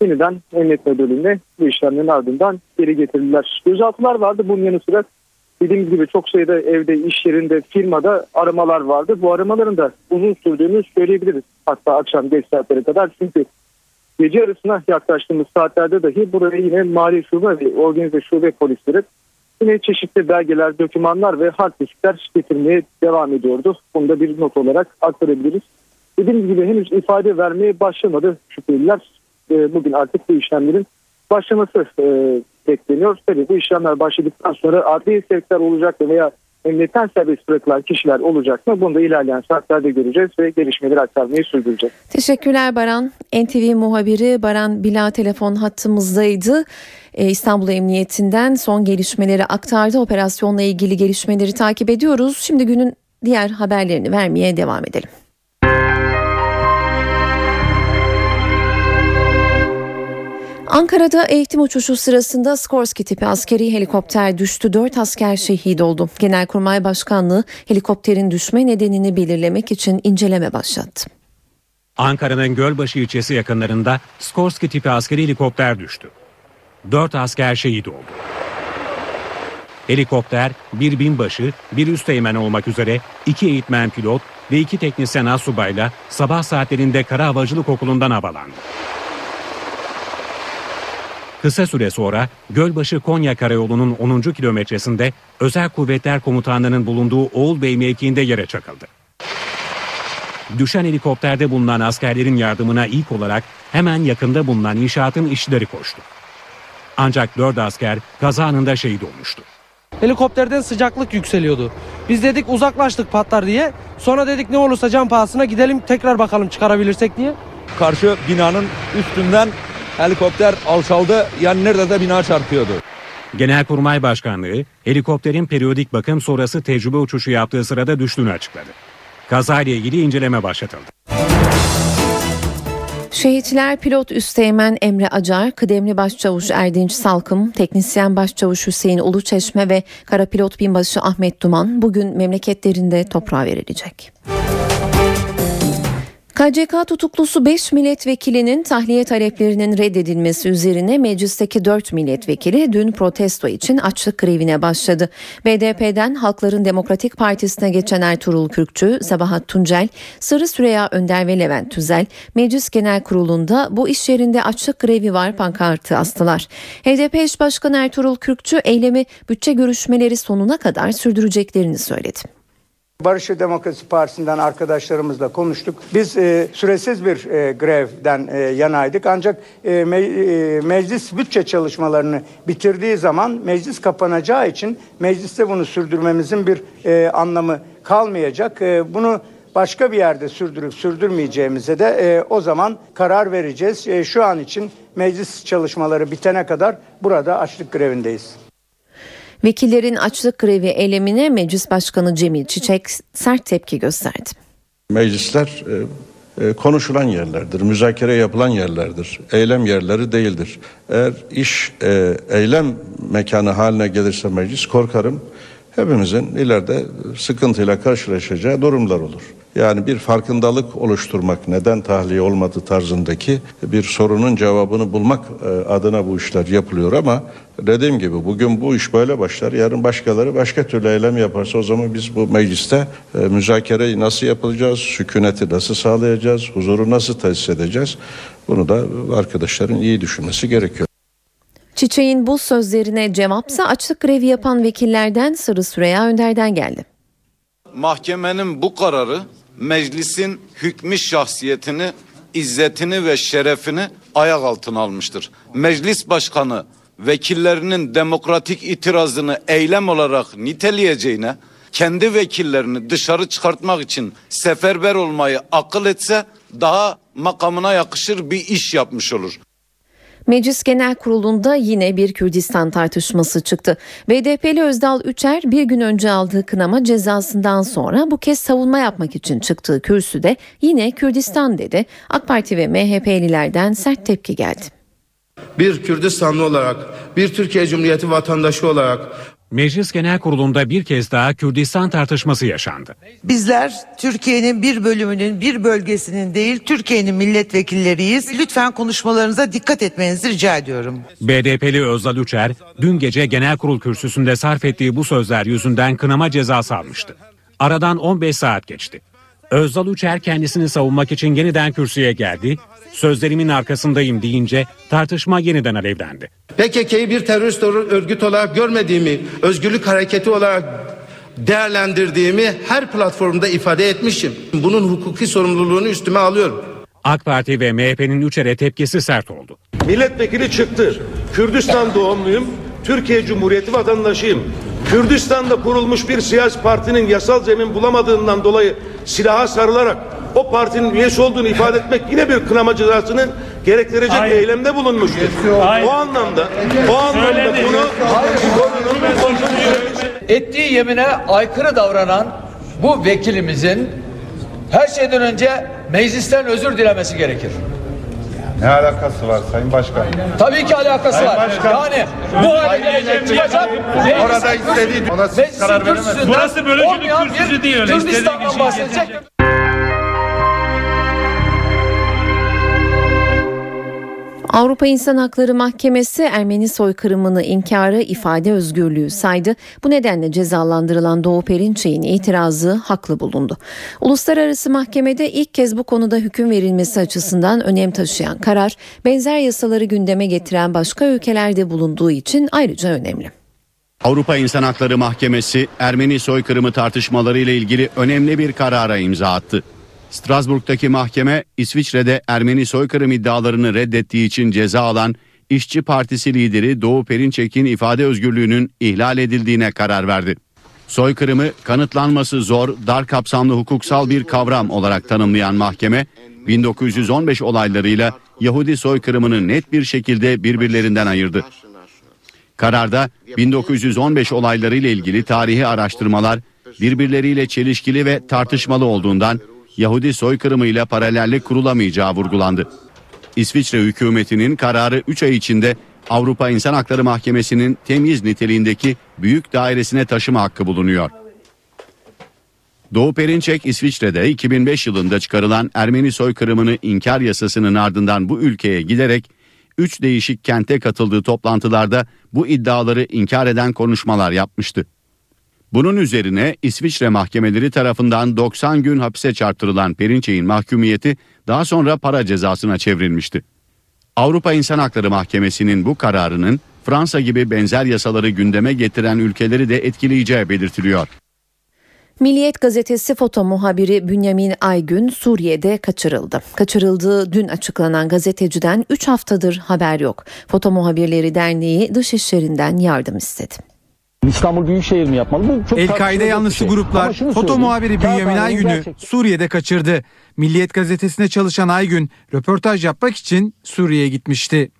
Speaker 11: yeniden Emniyet Müdürlüğü'ne bu işlemlerin ardından geri getirildiler. Gözaltılar vardı bunun yanı sıra dediğimiz gibi çok sayıda evde, iş yerinde, firmada aramalar vardı. Bu aramaların da uzun sürdüğünü söyleyebiliriz. Hatta akşam geç saatlere kadar. Çünkü gece arasına yaklaştığımız saatlerde dahi buraya yine mali şube ve organize şube polisleri yine çeşitli belgeler, dokümanlar ve hard diskler getirmeye devam ediyordu. Bunu da bir not olarak aktarabiliriz. Dediğimiz gibi henüz ifade vermeye başlamadı şüpheliler. E, bugün artık bu işlemlerin başlaması e, bekleniyor. Tabii bu işlemler başladıktan sonra adli sevkler olacak mı veya emniyetten serbest bırakılan kişiler olacak mı? Bunu da ilerleyen saatlerde göreceğiz ve gelişmeleri aktarmayı sürdüreceğiz.
Speaker 1: Teşekkürler Baran. NTV muhabiri Baran Bila telefon hattımızdaydı. Ee, İstanbul Emniyetinden son gelişmeleri aktardı. Operasyonla ilgili gelişmeleri takip ediyoruz. Şimdi günün diğer haberlerini vermeye devam edelim. Ankara'da eğitim uçuşu sırasında Skorsky tipi askeri helikopter düştü. Dört asker şehit oldu. Genelkurmay Başkanlığı helikopterin düşme nedenini belirlemek için inceleme başlattı.
Speaker 12: Ankara'nın Gölbaşı ilçesi yakınlarında Skorsky tipi askeri helikopter düştü. Dört asker şehit oldu. Helikopter bir binbaşı, bir üsteğmen olmak üzere iki eğitmen pilot ve iki teknisyen asubayla sabah saatlerinde Kara Havacılık Okulu'ndan havalandı. Kısa süre sonra Gölbaşı Konya Karayolu'nun 10. kilometresinde Özel Kuvvetler Komutanlığı'nın bulunduğu Oğulbey mevkiinde yere çakıldı. Düşen helikopterde bulunan askerlerin yardımına ilk olarak hemen yakında bulunan inşaatın işçileri koştu. Ancak dört asker kaza anında şehit olmuştu.
Speaker 13: Helikopterden sıcaklık yükseliyordu. Biz dedik uzaklaştık patlar diye. Sonra dedik ne olursa can pahasına gidelim tekrar bakalım çıkarabilirsek diye.
Speaker 14: Karşı binanın üstünden helikopter alçaldı. Yani nerede de bina çarpıyordu.
Speaker 12: Genelkurmay Başkanlığı helikopterin periyodik bakım sonrası tecrübe uçuşu yaptığı sırada düştüğünü açıkladı. Kazayla ilgili inceleme başlatıldı.
Speaker 1: Şehitler pilot üsteğmen Emre Acar, kıdemli başçavuş Erdinç Salkım, teknisyen başçavuş Hüseyin Uluçeşme ve kara pilot binbaşı Ahmet Duman bugün memleketlerinde toprağa verilecek. KCK tutuklusu 5 milletvekilinin tahliye taleplerinin reddedilmesi üzerine meclisteki 4 milletvekili dün protesto için açlık grevine başladı. BDP'den Halkların Demokratik Partisi'ne geçen Ertuğrul Kürkçü, Sabahat Tuncel, Sırrı Süreya Önder ve Levent Tüzel Meclis Genel Kurulu'nda bu iş yerinde açlık grevi var pankartı astılar. HDP eş başkanı Ertuğrul Kürkçü eylemi bütçe görüşmeleri sonuna kadar sürdüreceklerini söyledi.
Speaker 15: Barış ve Demokrasi Partisi'nden arkadaşlarımızla konuştuk. Biz e, süresiz bir e, grevden e, yanaydık. Ancak e, me, e, meclis bütçe çalışmalarını bitirdiği zaman meclis kapanacağı için mecliste bunu sürdürmemizin bir e, anlamı kalmayacak. E, bunu başka bir yerde sürdürüp sürdürmeyeceğimize de e, o zaman karar vereceğiz. E, şu an için meclis çalışmaları bitene kadar burada açlık grevindeyiz.
Speaker 1: Vekillerin açlık grevi eylemine Meclis Başkanı Cemil Çiçek sert tepki gösterdi.
Speaker 6: Meclisler e, e, konuşulan yerlerdir, müzakere yapılan yerlerdir, eylem yerleri değildir. Eğer iş e, eylem mekanı haline gelirse meclis korkarım hepimizin ileride sıkıntıyla karşılaşacağı durumlar olur. Yani bir farkındalık oluşturmak, neden tahliye olmadı tarzındaki bir sorunun cevabını bulmak e, adına bu işler yapılıyor ama dediğim gibi bugün bu iş böyle başlar. Yarın başkaları başka türlü eylem yaparsa o zaman biz bu mecliste e, müzakereyi nasıl yapacağız, sükuneti nasıl sağlayacağız, huzuru nasıl tesis edeceğiz? Bunu da arkadaşların iyi düşünmesi gerekiyor.
Speaker 1: Çiçek'in bu sözlerine cevapsa açlık grevi yapan vekillerden Sırrı Süreyya Önder'den geldi.
Speaker 16: Mahkemenin bu kararı meclisin hükmü şahsiyetini, izzetini ve şerefini ayak altına almıştır. Meclis başkanı vekillerinin demokratik itirazını eylem olarak niteleyeceğine kendi vekillerini dışarı çıkartmak için seferber olmayı akıl etse daha makamına yakışır bir iş yapmış olur.
Speaker 1: Meclis Genel Kurulu'nda yine bir Kürdistan tartışması çıktı. BDP'li Özdal Üçer bir gün önce aldığı kınama cezasından sonra bu kez savunma yapmak için çıktığı kürsüde yine Kürdistan dedi. AK Parti ve MHP'lilerden sert tepki geldi.
Speaker 17: Bir Kürdistanlı olarak, bir Türkiye Cumhuriyeti vatandaşı olarak
Speaker 12: Meclis Genel Kurulu'nda bir kez daha Kürdistan tartışması yaşandı.
Speaker 18: Bizler Türkiye'nin bir bölümünün bir bölgesinin değil Türkiye'nin milletvekilleriyiz. Lütfen konuşmalarınıza dikkat etmenizi rica ediyorum.
Speaker 12: BDP'li Özdal Üçer dün gece genel kurul kürsüsünde sarf ettiği bu sözler yüzünden kınama cezası almıştı. Aradan 15 saat geçti. Özdal Üçer kendisini savunmak için yeniden kürsüye geldi. Sözlerimin arkasındayım deyince tartışma yeniden alevlendi.
Speaker 17: PKK'yı bir terörist örgüt olarak görmediğimi, özgürlük hareketi olarak değerlendirdiğimi her platformda ifade etmişim. Bunun hukuki sorumluluğunu üstüme alıyorum.
Speaker 12: AK Parti ve MHP'nin Üçer'e tepkisi sert oldu.
Speaker 19: Milletvekili çıktı. Kürdistan doğumluyum. Türkiye Cumhuriyeti vatandaşıyım. Kürdistan'da kurulmuş bir siyasi partinin yasal zemin bulamadığından dolayı silaha sarılarak o partinin üyesi olduğunu ifade etmek yine bir kınama cezasını gerektirecek
Speaker 20: Hayır.
Speaker 19: eylemde bulunmuştur.
Speaker 20: Hayır.
Speaker 19: O anlamda o anlamda
Speaker 20: Söyledi.
Speaker 19: bunu
Speaker 21: ettiği yemine aykırı davranan bu vekilimizin her şeyden önce meclisten özür dilemesi gerekir.
Speaker 22: Ne alakası var Sayın Başkan?
Speaker 21: Tabii ki alakası
Speaker 22: Sayın
Speaker 21: var.
Speaker 22: Başkan.
Speaker 21: Yani bu hale gelecek çıkacak.
Speaker 22: Orada istediği ona siz karar veremezsiniz. Burası bölücülük kürsüsü değil,
Speaker 21: Kürdistan'dan bahsedecek.
Speaker 1: Avrupa İnsan Hakları Mahkemesi Ermeni soykırımını inkarı ifade özgürlüğü saydı. Bu nedenle cezalandırılan Doğu Perinçek'in itirazı haklı bulundu. Uluslararası mahkemede ilk kez bu konuda hüküm verilmesi açısından önem taşıyan karar, benzer yasaları gündeme getiren başka ülkelerde bulunduğu için ayrıca önemli.
Speaker 23: Avrupa İnsan Hakları Mahkemesi Ermeni soykırımı tartışmaları ile ilgili önemli bir karara imza attı. Strasbourg'daki mahkeme İsviçre'de Ermeni soykırım iddialarını reddettiği için ceza alan İşçi Partisi lideri Doğu Perinçek'in ifade özgürlüğünün ihlal edildiğine karar verdi. Soykırımı kanıtlanması zor, dar kapsamlı hukuksal bir kavram olarak tanımlayan mahkeme 1915 olaylarıyla Yahudi soykırımını net bir şekilde birbirlerinden ayırdı. Kararda 1915 olayları ile ilgili tarihi araştırmalar birbirleriyle çelişkili ve tartışmalı olduğundan Yahudi soykırımıyla paralellik kurulamayacağı vurgulandı. İsviçre hükümetinin kararı 3 ay içinde Avrupa İnsan Hakları Mahkemesi'nin temyiz niteliğindeki büyük dairesine taşıma hakkı bulunuyor. Doğu Perinçek İsviçre'de 2005 yılında çıkarılan Ermeni soykırımını inkar yasasının ardından bu ülkeye giderek 3 değişik kente katıldığı toplantılarda bu iddiaları inkar eden konuşmalar yapmıştı. Bunun üzerine İsviçre mahkemeleri tarafından 90 gün hapse çarptırılan Perinçek'in mahkumiyeti daha sonra para cezasına çevrilmişti. Avrupa İnsan Hakları Mahkemesi'nin bu kararının Fransa gibi benzer yasaları gündeme getiren ülkeleri de etkileyeceği belirtiliyor.
Speaker 1: Milliyet gazetesi foto muhabiri Bünyamin Aygün Suriye'de kaçırıldı. Kaçırıldığı dün açıklanan gazeteciden 3 haftadır haber yok. Foto Muhabirleri Derneği dışişlerinden yardım istedi.
Speaker 24: İstanbul Büyükşehir mi yapmalı? Bu çok
Speaker 25: El-Kaide yanlısı
Speaker 24: şey.
Speaker 25: gruplar foto muhabiri Bünyamin Aygün'ü Suriye'de kaçırdı. Milliyet gazetesine çalışan Aygün röportaj yapmak için Suriye'ye gitmişti.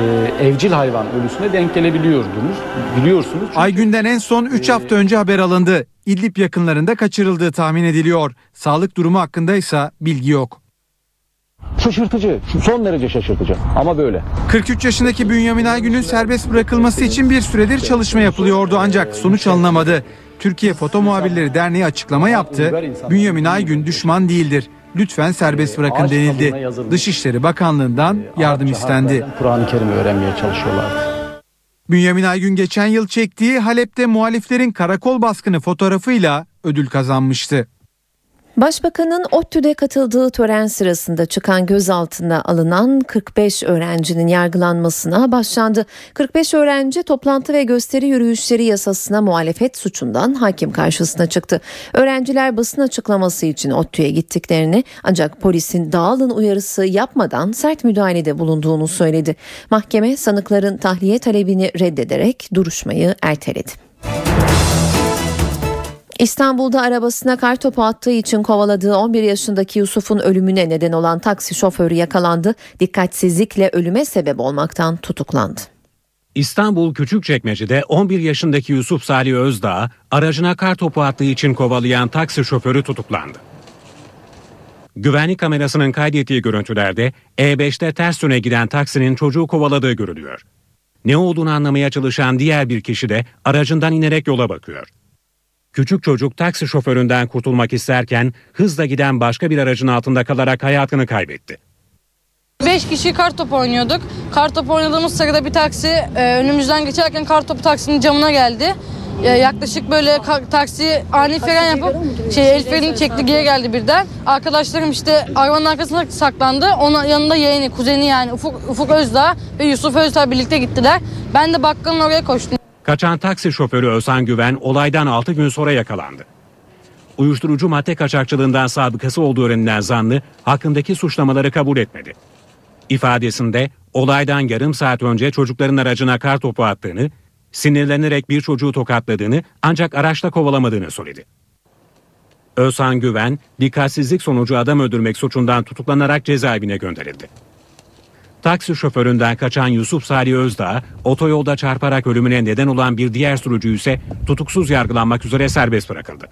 Speaker 24: e, evcil hayvan ölüsüne denk gelebiliyordunuz. Biliyorsunuz.
Speaker 25: Aygün'den en son 3 hafta önce haber alındı. İdlib yakınlarında kaçırıldığı tahmin ediliyor. Sağlık durumu hakkında ise bilgi yok.
Speaker 24: Şaşırtıcı. Son derece şaşırtıcı. Ama böyle.
Speaker 25: 43 yaşındaki Bünyamin Aygün'ün serbest bırakılması için bir süredir çalışma yapılıyordu ancak sonuç alınamadı. Türkiye Foto Muhabirleri Derneği açıklama yaptı. Bünyamin Aygün düşman değildir. Lütfen serbest bırakın denildi. Dışişleri Bakanlığı'ndan yardım istendi.
Speaker 24: Kur'an-ı Kerim'i öğrenmeye çalışıyorlardı.
Speaker 25: Bünyamin Aygün geçen yıl çektiği Halep'te muhaliflerin karakol baskını fotoğrafıyla ödül kazanmıştı.
Speaker 1: Başbakanın ODTÜ'de katıldığı tören sırasında çıkan gözaltına alınan 45 öğrencinin yargılanmasına başlandı. 45 öğrenci toplantı ve gösteri yürüyüşleri yasasına muhalefet suçundan hakim karşısına çıktı. Öğrenciler basın açıklaması için ODTÜ'ye gittiklerini ancak polisin dağılın uyarısı yapmadan sert müdahalede bulunduğunu söyledi. Mahkeme sanıkların tahliye talebini reddederek duruşmayı erteledi. İstanbul'da arabasına kar topu attığı için kovaladığı 11 yaşındaki Yusuf'un ölümüne neden olan taksi şoförü yakalandı. Dikkatsizlikle ölüme sebep olmaktan tutuklandı.
Speaker 12: İstanbul Küçükçekmece'de 11 yaşındaki Yusuf Salih Özdağ aracına kar topu attığı için kovalayan taksi şoförü tutuklandı. Güvenlik kamerasının kaydettiği görüntülerde E5'te ters yöne giden taksinin çocuğu kovaladığı görülüyor. Ne olduğunu anlamaya çalışan diğer bir kişi de aracından inerek yola bakıyor. Küçük çocuk taksi şoföründen kurtulmak isterken hızla giden başka bir aracın altında kalarak hayatını kaybetti.
Speaker 26: 5 kişi kartop oynuyorduk. Kartop oynadığımız sırada bir taksi e, önümüzden geçerken kartopu taksinin camına geldi. E, yaklaşık böyle ka- taksi ani fren yapıp şey el frenini çekti geri geldi birden. Arkadaşlarım işte arabanın arkasına saklandı. Onun yanında yeğeni, kuzeni yani Ufuk, Ufuk Özdağ ve Yusuf Özdağ birlikte gittiler. Ben de bakkalın oraya koştum.
Speaker 12: Kaçan taksi şoförü Özhan Güven olaydan 6 gün sonra yakalandı. Uyuşturucu madde kaçakçılığından sabıkası olduğu öğrenilen zanlı hakkındaki suçlamaları kabul etmedi. İfadesinde olaydan yarım saat önce çocukların aracına kar topu attığını, sinirlenerek bir çocuğu tokatladığını ancak araçta kovalamadığını söyledi. Özhan Güven, dikkatsizlik sonucu adam öldürmek suçundan tutuklanarak cezaevine gönderildi. Taksi şoföründen kaçan Yusuf Salih Özdağ, otoyolda çarparak ölümüne neden olan bir diğer sürücü ise tutuksuz yargılanmak üzere serbest bırakıldı.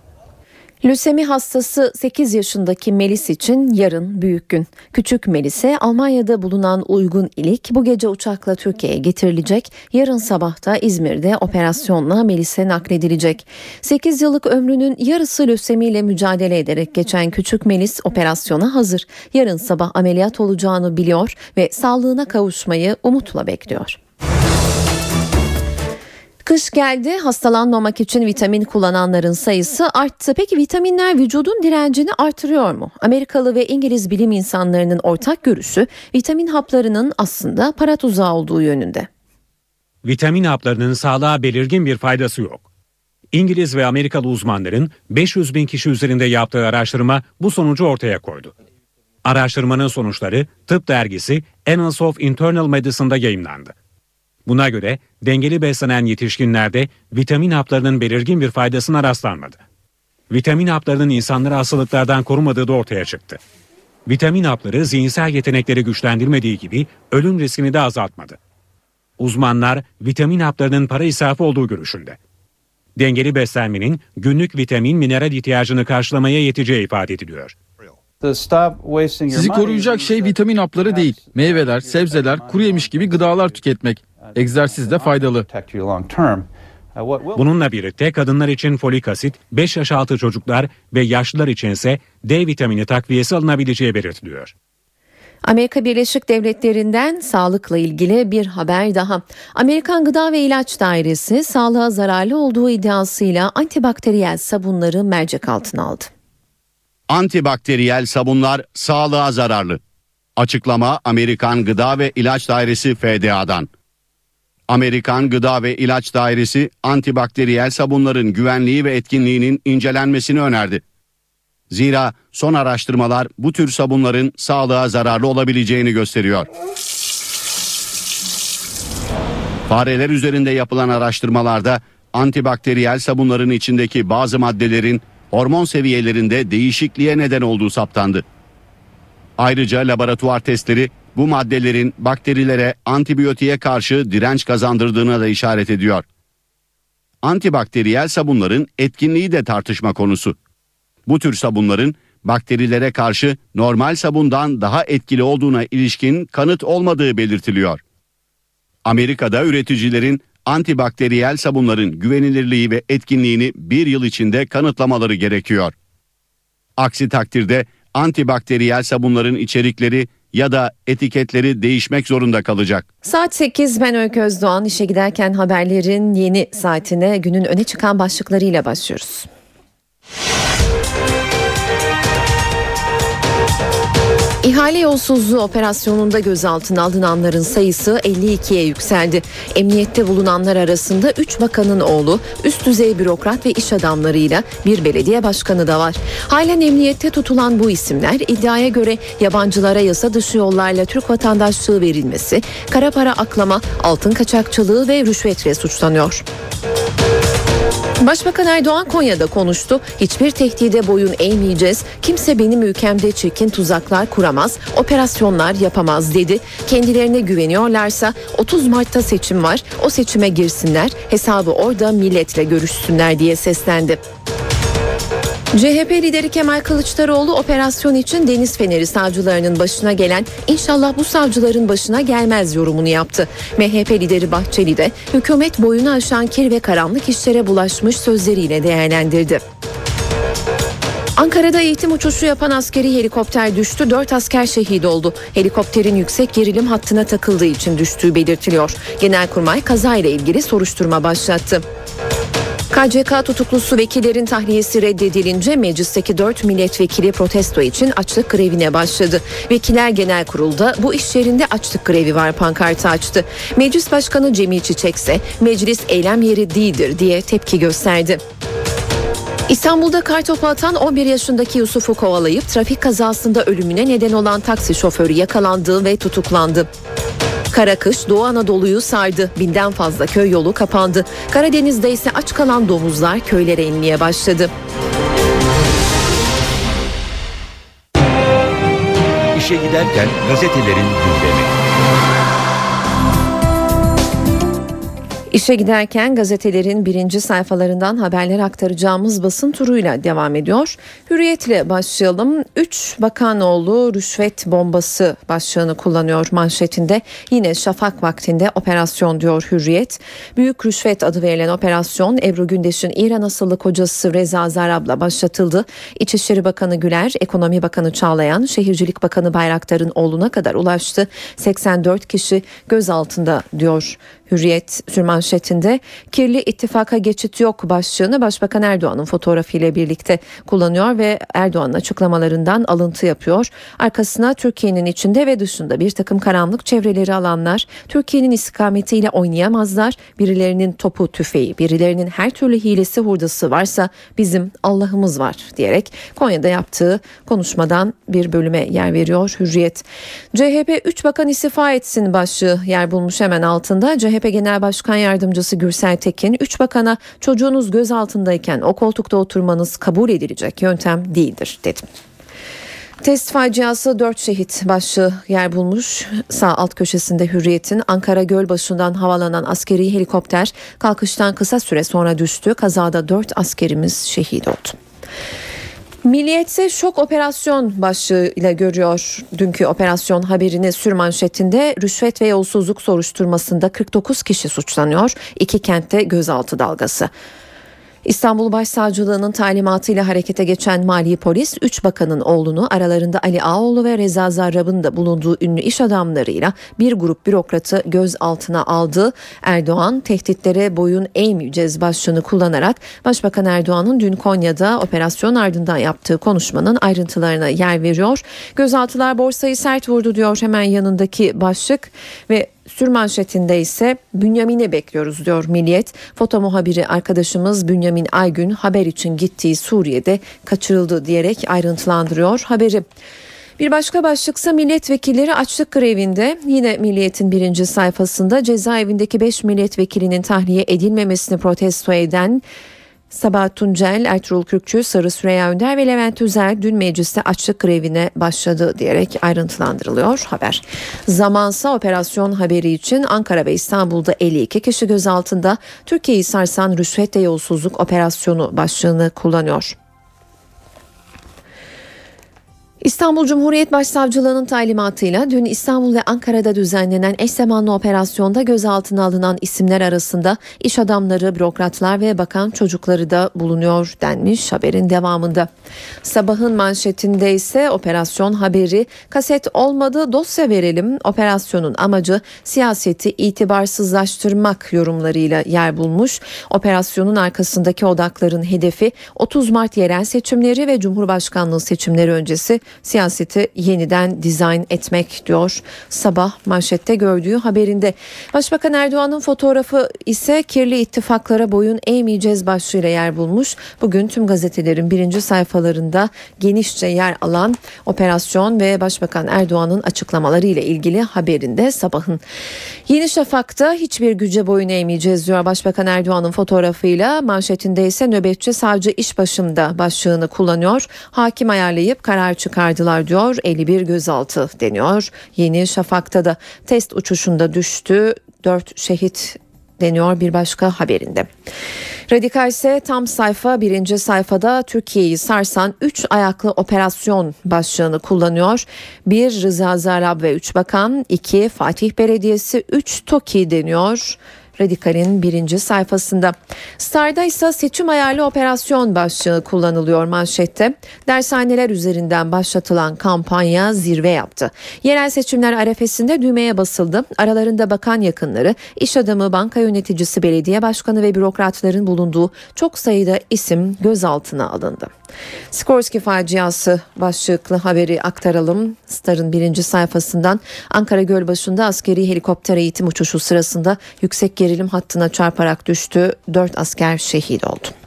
Speaker 1: Lösemi hastası 8 yaşındaki Melis için yarın büyük gün. Küçük Melis'e Almanya'da bulunan uygun ilik bu gece uçakla Türkiye'ye getirilecek. Yarın sabah da İzmir'de operasyonla Melis'e nakledilecek. 8 yıllık ömrünün yarısı lösemiyle mücadele ederek geçen küçük Melis operasyona hazır. Yarın sabah ameliyat olacağını biliyor ve sağlığına kavuşmayı umutla bekliyor. Kış geldi hastalanmamak için vitamin kullananların sayısı arttı. Peki vitaminler vücudun direncini artırıyor mu? Amerikalı ve İngiliz bilim insanlarının ortak görüşü vitamin haplarının aslında para tuzağı olduğu yönünde.
Speaker 12: Vitamin haplarının sağlığa belirgin bir faydası yok. İngiliz ve Amerikalı uzmanların 500 bin kişi üzerinde yaptığı araştırma bu sonucu ortaya koydu. Araştırmanın sonuçları Tıp dergisi Annals of Internal Medicine'da yayımlandı. Buna göre dengeli beslenen yetişkinlerde vitamin haplarının belirgin bir faydasına rastlanmadı. Vitamin haplarının insanları hastalıklardan korumadığı da ortaya çıktı. Vitamin hapları zihinsel yetenekleri güçlendirmediği gibi ölüm riskini de azaltmadı. Uzmanlar vitamin haplarının para israfı olduğu görüşünde. Dengeli beslenmenin günlük vitamin mineral ihtiyacını karşılamaya yeteceği ifade ediliyor.
Speaker 24: Sizi koruyacak şey vitamin hapları değil. Meyveler, sebzeler, kuru yemiş gibi gıdalar tüketmek. Egzersiz de faydalı.
Speaker 12: Bununla birlikte kadınlar için folik asit, 5 yaş altı çocuklar ve yaşlılar içinse D vitamini takviyesi alınabileceği belirtiliyor.
Speaker 1: Amerika Birleşik Devletleri'nden sağlıkla ilgili bir haber daha. Amerikan Gıda ve İlaç Dairesi sağlığa zararlı olduğu iddiasıyla antibakteriyel sabunları mercek altına aldı.
Speaker 23: Antibakteriyel sabunlar sağlığa zararlı. Açıklama Amerikan Gıda ve İlaç Dairesi FDA'dan. Amerikan Gıda ve İlaç Dairesi antibakteriyel sabunların güvenliği ve etkinliğinin incelenmesini önerdi. Zira son araştırmalar bu tür sabunların sağlığa zararlı olabileceğini gösteriyor. Fareler üzerinde yapılan araştırmalarda antibakteriyel sabunların içindeki bazı maddelerin hormon seviyelerinde değişikliğe neden olduğu saptandı. Ayrıca laboratuvar testleri bu maddelerin bakterilere antibiyotiğe karşı direnç kazandırdığına da işaret ediyor. Antibakteriyel sabunların etkinliği de tartışma konusu. Bu tür sabunların bakterilere karşı normal sabundan daha etkili olduğuna ilişkin kanıt olmadığı belirtiliyor. Amerika'da üreticilerin antibakteriyel sabunların güvenilirliği ve etkinliğini bir yıl içinde kanıtlamaları gerekiyor. Aksi takdirde antibakteriyel sabunların içerikleri ya da etiketleri değişmek zorunda kalacak.
Speaker 1: Saat 8 ben Öykü Özdoğan işe giderken haberlerin yeni saatine günün öne çıkan başlıklarıyla başlıyoruz. İhale yolsuzluğu operasyonunda gözaltına alınanların sayısı 52'ye yükseldi. Emniyette bulunanlar arasında 3 bakanın oğlu, üst düzey bürokrat ve iş adamlarıyla bir belediye başkanı da var. Halen emniyette tutulan bu isimler iddiaya göre yabancılara yasa dışı yollarla Türk vatandaşlığı verilmesi, kara para aklama, altın kaçakçılığı ve rüşvetle suçlanıyor. Başbakan Erdoğan Konya'da konuştu. Hiçbir tehdide boyun eğmeyeceğiz. Kimse benim ülkemde çirkin tuzaklar kuramaz, operasyonlar yapamaz dedi. Kendilerine güveniyorlarsa 30 Mart'ta seçim var. O seçime girsinler. Hesabı orada milletle görüşsünler diye seslendi. CHP lideri Kemal Kılıçdaroğlu operasyon için Deniz Feneri savcılarının başına gelen inşallah bu savcıların başına gelmez yorumunu yaptı. MHP lideri Bahçeli de hükümet boyunu aşan kir ve karanlık işlere bulaşmış sözleriyle değerlendirdi. Ankara'da eğitim uçuşu yapan askeri helikopter düştü. Dört asker şehit oldu. Helikopterin yüksek gerilim hattına takıldığı için düştüğü belirtiliyor. Genelkurmay kazayla ilgili soruşturma başlattı. KCK tutuklusu vekillerin tahliyesi reddedilince meclisteki 4 milletvekili protesto için açlık grevine başladı. Vekiller Genel Kurul'da bu iş yerinde açlık grevi var pankartı açtı. Meclis Başkanı Cemil Çiçek ise meclis eylem yeri değildir diye tepki gösterdi. İstanbul'da kartopu atan 11 yaşındaki Yusuf'u kovalayıp trafik kazasında ölümüne neden olan taksi şoförü yakalandı ve tutuklandı. Kara kış Doğu Anadolu'yu sardı. Binden fazla köy yolu kapandı. Karadeniz'de ise aç kalan domuzlar köylere inmeye başladı.
Speaker 10: İşe giderken gazetelerin gündemi.
Speaker 1: İşe giderken gazetelerin birinci sayfalarından haberler aktaracağımız basın turuyla devam ediyor. Hürriyetle başlayalım. Üç bakanoğlu rüşvet bombası başlığını kullanıyor manşetinde. Yine şafak vaktinde operasyon diyor Hürriyet. Büyük rüşvet adı verilen operasyon Ebru Gündeş'in İran asıllı kocası Reza Zarab'la başlatıldı. İçişleri Bakanı Güler, Ekonomi Bakanı Çağlayan, Şehircilik Bakanı Bayraktar'ın oğluna kadar ulaştı. 84 kişi gözaltında diyor Hürriyet sürmanşetinde kirli ittifaka geçit yok başlığını Başbakan Erdoğan'ın fotoğrafıyla birlikte kullanıyor ve Erdoğan'ın açıklamalarından alıntı yapıyor. Arkasına Türkiye'nin içinde ve dışında bir takım karanlık çevreleri alanlar Türkiye'nin istikametiyle oynayamazlar. Birilerinin topu tüfeği, birilerinin her türlü hilesi hurdası varsa bizim Allah'ımız var diyerek Konya'da yaptığı konuşmadan bir bölüme yer veriyor Hürriyet. CHP 3 bakan istifa etsin başlığı yer bulmuş hemen altında. CHP Genel Başkan Yardımcısı Gürsel Tekin, 3 bakana çocuğunuz gözaltındayken o koltukta oturmanız kabul edilecek yöntem değildir dedi. Test faciası 4 şehit başlığı yer bulmuş. Sağ alt köşesinde Hürriyet'in Ankara Gölbaşı'ndan havalanan askeri helikopter kalkıştan kısa süre sonra düştü. Kazada 4 askerimiz şehit oldu. Milliyetse şok operasyon başlığıyla görüyor dünkü operasyon haberini sürmanşetinde rüşvet ve yolsuzluk soruşturmasında 49 kişi suçlanıyor. İki kentte gözaltı dalgası. İstanbul Başsavcılığı'nın talimatıyla harekete geçen Mali Polis 3 bakanın oğlunu aralarında Ali Ağoğlu ve Reza Zarrab'ın da bulunduğu ünlü iş adamlarıyla bir grup bürokratı gözaltına aldı. Erdoğan tehditlere boyun eğmeyeceğiz başlığını kullanarak Başbakan Erdoğan'ın dün Konya'da operasyon ardından yaptığı konuşmanın ayrıntılarına yer veriyor. Gözaltılar borsayı sert vurdu diyor hemen yanındaki başlık ve Sürmanşetinde ise Bünyamin'i bekliyoruz diyor Milliyet. Foto muhabiri arkadaşımız Bünyamin Aygün haber için gittiği Suriye'de kaçırıldı diyerek ayrıntılandırıyor haberi. Bir başka başlıksa milletvekilleri açlık grevinde yine Milliyet'in birinci sayfasında cezaevindeki 5 milletvekilinin tahliye edilmemesini protesto eden Sabah Tuncel, Ertuğrul Kürkçü, Sarı Süreyya Önder ve Levent Üzer dün mecliste açlık grevine başladı diyerek ayrıntılandırılıyor haber. Zamansa operasyon haberi için Ankara ve İstanbul'da 52 kişi gözaltında Türkiye'yi sarsan rüşvet ve yolsuzluk operasyonu başlığını kullanıyor. İstanbul Cumhuriyet Başsavcılığı'nın talimatıyla dün İstanbul ve Ankara'da düzenlenen eş zamanlı operasyonda gözaltına alınan isimler arasında iş adamları, bürokratlar ve bakan çocukları da bulunuyor denmiş haberin devamında. Sabahın manşetinde ise operasyon haberi kaset olmadı dosya verelim. Operasyonun amacı siyaseti itibarsızlaştırmak yorumlarıyla yer bulmuş. Operasyonun arkasındaki odakların hedefi 30 Mart yerel seçimleri ve Cumhurbaşkanlığı seçimleri öncesi siyaseti yeniden dizayn etmek diyor. Sabah manşette gördüğü haberinde. Başbakan Erdoğan'ın fotoğrafı ise kirli ittifaklara boyun eğmeyeceğiz başlığıyla yer bulmuş. Bugün tüm gazetelerin birinci sayfalarında genişçe yer alan operasyon ve Başbakan Erdoğan'ın açıklamaları ile ilgili haberinde sabahın. Yeni Şafak'ta hiçbir güce boyun eğmeyeceğiz diyor Başbakan Erdoğan'ın fotoğrafıyla. Manşetinde ise nöbetçi savcı iş başımda başlığını kullanıyor. Hakim ayarlayıp karar çıkardılar diyor. 51 gözaltı deniyor. Yeni Şafak'ta da test uçuşunda düştü. 4 şehit deniyor bir başka haberinde. Radikal ise tam sayfa birinci sayfada Türkiye'yi sarsan 3 ayaklı operasyon başlığını kullanıyor. 1 Rıza Zarrab ve 3 bakan, 2 Fatih Belediyesi, 3 TOKİ deniyor. Radikal'in birinci sayfasında. Star'da ise seçim ayarlı operasyon başlığı kullanılıyor manşette. Dershaneler üzerinden başlatılan kampanya zirve yaptı. Yerel seçimler arefesinde düğmeye basıldı. Aralarında bakan yakınları, iş adamı, banka yöneticisi, belediye başkanı ve bürokratların bulunduğu çok sayıda isim gözaltına alındı. Skorski faciası başlıklı haberi aktaralım. Star'ın birinci sayfasından Ankara Gölbaşı'nda askeri helikopter eğitim uçuşu sırasında yüksek gerilim hattına çarparak düştü. Dört asker şehit oldu.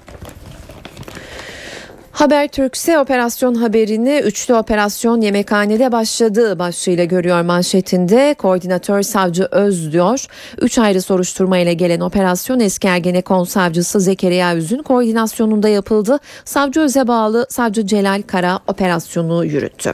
Speaker 1: Habertürk ise operasyon haberini üçlü operasyon yemekhanede başladı başlığıyla görüyor manşetinde. Koordinatör savcı Öz diyor. Üç ayrı soruşturma ile gelen operasyon eski Ergenekon savcısı Zekeriya Üz'ün koordinasyonunda yapıldı. Savcı Öz'e bağlı savcı Celal Kara operasyonu yürüttü.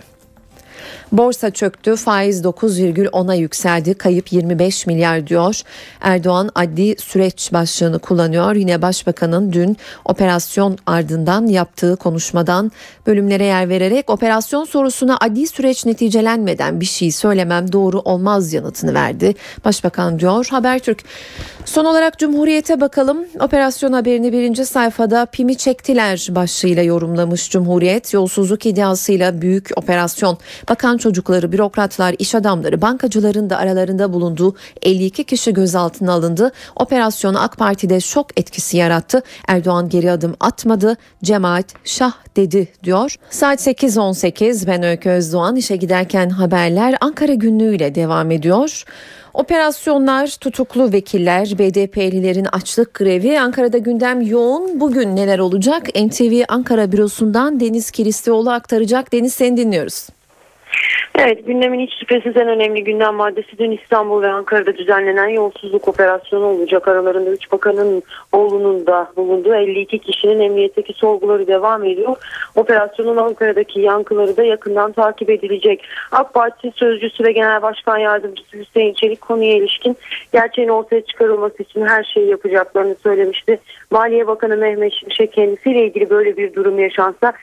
Speaker 1: Borsa çöktü, faiz 9,10'a yükseldi, kayıp 25 milyar diyor. Erdoğan adli süreç başlığını kullanıyor. Yine başbakanın dün operasyon ardından yaptığı konuşmadan bölümlere yer vererek operasyon sorusuna adli süreç neticelenmeden bir şey söylemem doğru olmaz yanıtını verdi. Başbakan diyor Habertürk. Son olarak Cumhuriyet'e bakalım. Operasyon haberini birinci sayfada pimi çektiler başlığıyla yorumlamış Cumhuriyet. Yolsuzluk iddiasıyla büyük operasyon. Bakan çocukları, bürokratlar, iş adamları, bankacıların da aralarında bulunduğu 52 kişi gözaltına alındı. Operasyon AK Parti'de şok etkisi yarattı. Erdoğan geri adım atmadı. Cemaat şah dedi diyor. Saat 8.18 ben Öykü Özdoğan işe giderken haberler Ankara günlüğüyle devam ediyor. Operasyonlar, tutuklu vekiller, BDP'lilerin açlık grevi Ankara'da gündem yoğun. Bugün neler olacak? NTV Ankara bürosundan Deniz Kilislioğlu aktaracak. Deniz seni dinliyoruz.
Speaker 27: Evet gündemin hiç şüphesiz en önemli gündem maddesi dün İstanbul ve Ankara'da düzenlenen yolsuzluk operasyonu olacak. Aralarında 3 bakanın oğlunun da bulunduğu 52 kişinin emniyetteki sorguları devam ediyor. Operasyonun Ankara'daki yankıları da yakından takip edilecek. AK Parti Sözcüsü ve Genel Başkan Yardımcısı Hüseyin Çelik konuya ilişkin gerçeğin ortaya çıkarılması için her şeyi yapacaklarını söylemişti. Maliye Bakanı Mehmet Şimşek kendisiyle ilgili böyle bir durum yaşansa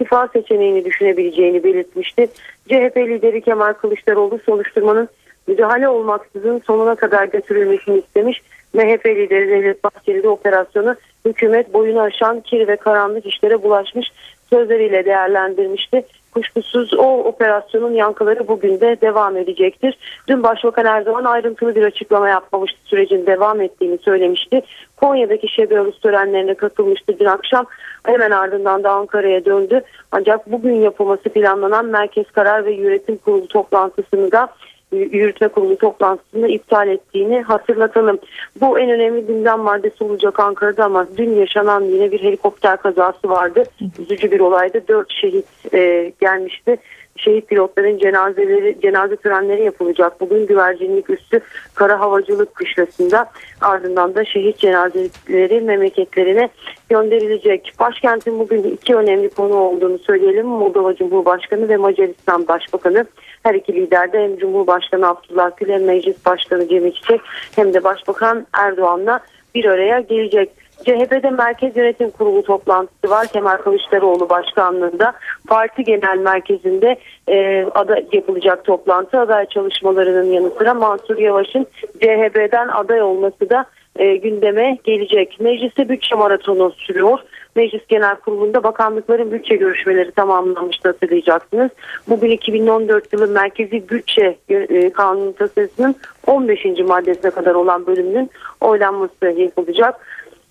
Speaker 27: istifa seçeneğini düşünebileceğini belirtmişti. CHP lideri Kemal Kılıçdaroğlu soruşturmanın müdahale olmaksızın sonuna kadar götürülmesini istemiş. MHP lideri Devlet Bahçeli de operasyonu hükümet boyunu aşan kir ve karanlık işlere bulaşmış sözleriyle değerlendirmişti. Kuşkusuz o operasyonun yankıları bugün de devam edecektir. Dün Başbakan Erdoğan ayrıntılı bir açıklama yapmamıştı. Sürecin devam ettiğini söylemişti. Konya'daki şebe aruz törenlerine katılmıştı dün akşam. Hemen ardından da Ankara'ya döndü. Ancak bugün yapılması planlanan Merkez Karar ve Yönetim Kurulu toplantısını da yürütme kurulu toplantısını iptal ettiğini hatırlatalım. Bu en önemli gündem maddesi olacak Ankara'da ama dün yaşanan yine bir helikopter kazası vardı. Üzücü bir olaydı. Dört şehit e, gelmişti. şehit pilotların cenazeleri, cenaze törenleri yapılacak. Bugün güvercinlik üstü kara havacılık kışlasında ardından da şehit cenazeleri memleketlerine gönderilecek. Başkentin bugün iki önemli konu olduğunu söyleyelim. Moldova Cumhurbaşkanı ve Macaristan Başbakanı her iki lider de hem Cumhurbaşkanı Abdullah Gül hem Meclis Başkanı Cemil Çiçek hem de Başbakan Erdoğan'la bir araya gelecek. CHP'de Merkez Yönetim Kurulu toplantısı var. Kemal Kılıçdaroğlu başkanlığında parti genel merkezinde e, ada yapılacak toplantı aday çalışmalarının yanı sıra Mansur Yavaş'ın CHP'den aday olması da e, gündeme gelecek. Mecliste bütçe maratonu sürüyor. Meclis Genel Kurulu'nda bakanlıkların bütçe görüşmeleri tamamlanmıştı hatırlayacaksınız. Bugün 2014 yılı Merkezi Bütçe e, Kanunu tasarısının 15. maddesine kadar olan bölümünün oylanması yapılacak.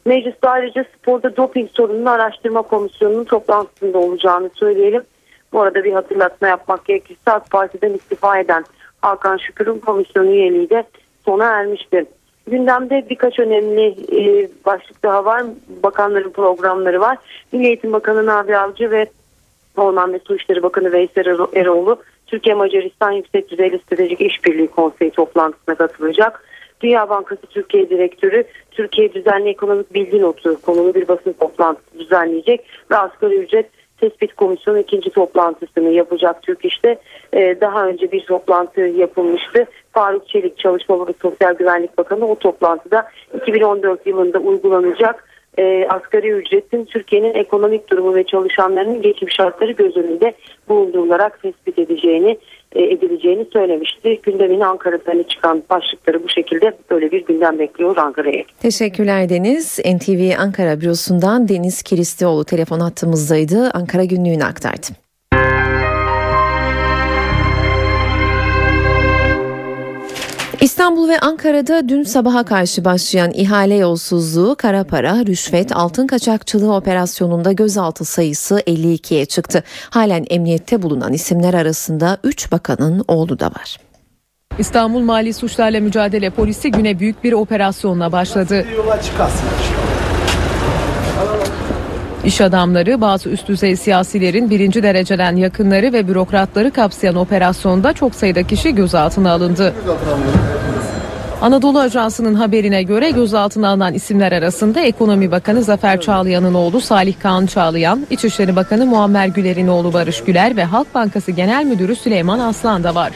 Speaker 27: Mecliste ayrıca sporda doping sorununu araştırma komisyonunun toplantısında olacağını söyleyelim. Bu arada bir hatırlatma yapmak gerekirse AK Parti'den istifa eden Hakan Şükür'ün komisyon üyeliği de sona ermiştir. Gündemde birkaç önemli e, başlık daha var. Bakanların programları var. Milli Eğitim Bakanı Nabi Avcı ve Orman ve Su İşleri Bakanı Veysel Eroğlu Türkiye Macaristan Yüksek Düzeyli Stratejik İşbirliği Konseyi toplantısına katılacak. Dünya Bankası Türkiye Direktörü Türkiye Düzenli Ekonomik Bilgi Notu konulu bir basın toplantısı düzenleyecek ve asgari ücret tespit komisyonu ikinci toplantısını yapacak Türk İş'te. Ee, daha önce bir toplantı yapılmıştı. Faruk Çelik Çalışma ve Sosyal Güvenlik Bakanı o toplantıda 2014 yılında uygulanacak e, asgari ücretin Türkiye'nin ekonomik durumu ve çalışanlarının geçim şartları göz önünde bulundurularak tespit edeceğini e, edileceğini söylemişti. Gündemin Ankara'dan çıkan başlıkları bu şekilde böyle bir gündem bekliyor Ankara'ya.
Speaker 1: Teşekkürler Deniz. NTV Ankara bürosundan Deniz Kiristioğlu telefon hattımızdaydı. Ankara günlüğünü aktardı. İstanbul ve Ankara'da dün sabaha karşı başlayan ihale yolsuzluğu, kara para, rüşvet, altın kaçakçılığı operasyonunda gözaltı sayısı 52'ye çıktı. Halen emniyette bulunan isimler arasında 3 bakanın oğlu da var.
Speaker 2: İstanbul Mali Suçlarla Mücadele Polisi güne büyük bir operasyonla başladı. İş adamları, bazı üst düzey siyasilerin birinci dereceden yakınları ve bürokratları kapsayan operasyonda çok sayıda kişi gözaltına alındı. Anadolu Ajansı'nın haberine göre gözaltına alınan isimler arasında Ekonomi Bakanı Zafer Çağlayan'ın oğlu Salih Kaan Çağlayan, İçişleri Bakanı Muammer Güler'in oğlu Barış Güler ve Halk Bankası Genel Müdürü Süleyman Aslan da var.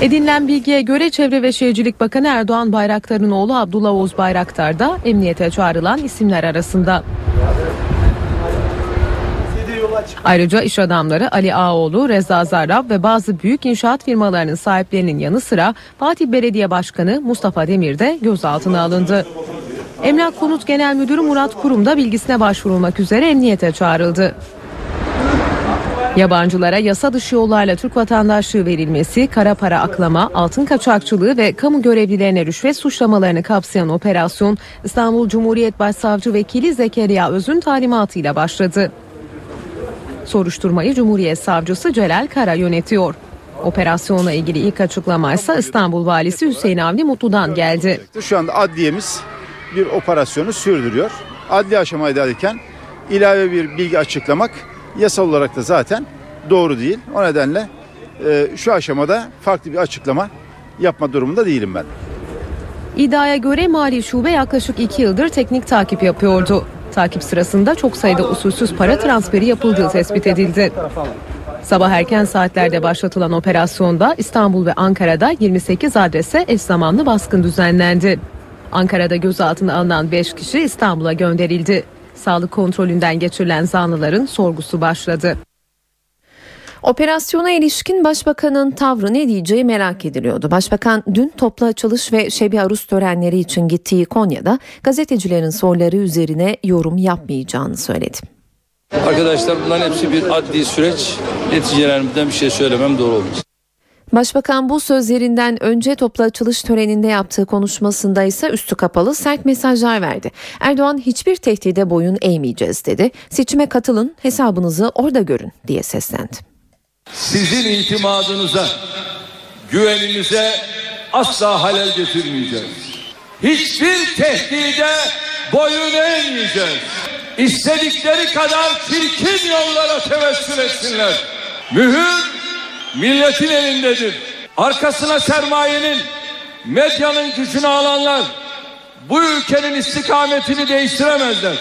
Speaker 2: Edinilen bilgiye göre Çevre ve Şehircilik Bakanı Erdoğan Bayraktar'ın oğlu Abdullah Oğuz Bayraktar da emniyete çağrılan isimler arasında. Ayrıca iş adamları Ali Ağoğlu, Reza Zarrab ve bazı büyük inşaat firmalarının sahiplerinin yanı sıra Fatih Belediye Başkanı Mustafa Demir de gözaltına alındı. Emlak Konut Genel Müdürü Murat Kurum da bilgisine başvurulmak üzere emniyete çağrıldı. Yabancılara yasa dışı yollarla Türk vatandaşlığı verilmesi, kara para aklama, altın kaçakçılığı ve kamu görevlilerine rüşvet suçlamalarını kapsayan operasyon İstanbul Cumhuriyet Başsavcı Vekili Zekeriya Öz'ün talimatıyla başladı. Soruşturmayı Cumhuriyet Savcısı Celal Kara yönetiyor. Operasyonla ilgili ilk açıklama ise İstanbul Valisi Hüseyin Avni Mutlu'dan geldi.
Speaker 3: Şu anda adliyemiz bir operasyonu sürdürüyor. Adli aşamadayken ilave bir bilgi açıklamak yasal olarak da zaten doğru değil. O nedenle e, şu aşamada farklı bir açıklama yapma durumunda değilim ben.
Speaker 2: İddiaya göre Mali Şube yaklaşık iki yıldır teknik takip yapıyordu. Takip sırasında çok sayıda usulsüz para transferi yapıldığı tespit edildi. Sabah erken saatlerde başlatılan operasyonda İstanbul ve Ankara'da 28 adrese eş zamanlı baskın düzenlendi. Ankara'da gözaltına alınan 5 kişi İstanbul'a gönderildi. Sağlık kontrolünden geçirilen zanlıların sorgusu başladı.
Speaker 1: Operasyona ilişkin başbakanın tavrı ne diyeceği merak ediliyordu. Başbakan dün toplu açılış ve Şebi Arus törenleri için gittiği Konya'da gazetecilerin soruları üzerine yorum yapmayacağını söyledi.
Speaker 5: Arkadaşlar bunların hepsi bir adli süreç. Neticelerimizden bir şey söylemem doğru olmaz.
Speaker 1: Başbakan bu sözlerinden önce toplu açılış töreninde yaptığı konuşmasında ise üstü kapalı sert mesajlar verdi. Erdoğan hiçbir tehdide boyun eğmeyeceğiz dedi. Seçime katılın hesabınızı orada görün diye seslendi.
Speaker 28: Sizin itimadınıza, güveninize asla halel getirmeyeceğiz. Hiçbir tehdide boyun eğmeyeceğiz. istedikleri kadar çirkin yollara tevessül etsinler. Mühür milletin elindedir. Arkasına sermayenin, medyanın gücünü alanlar bu ülkenin istikametini değiştiremezler.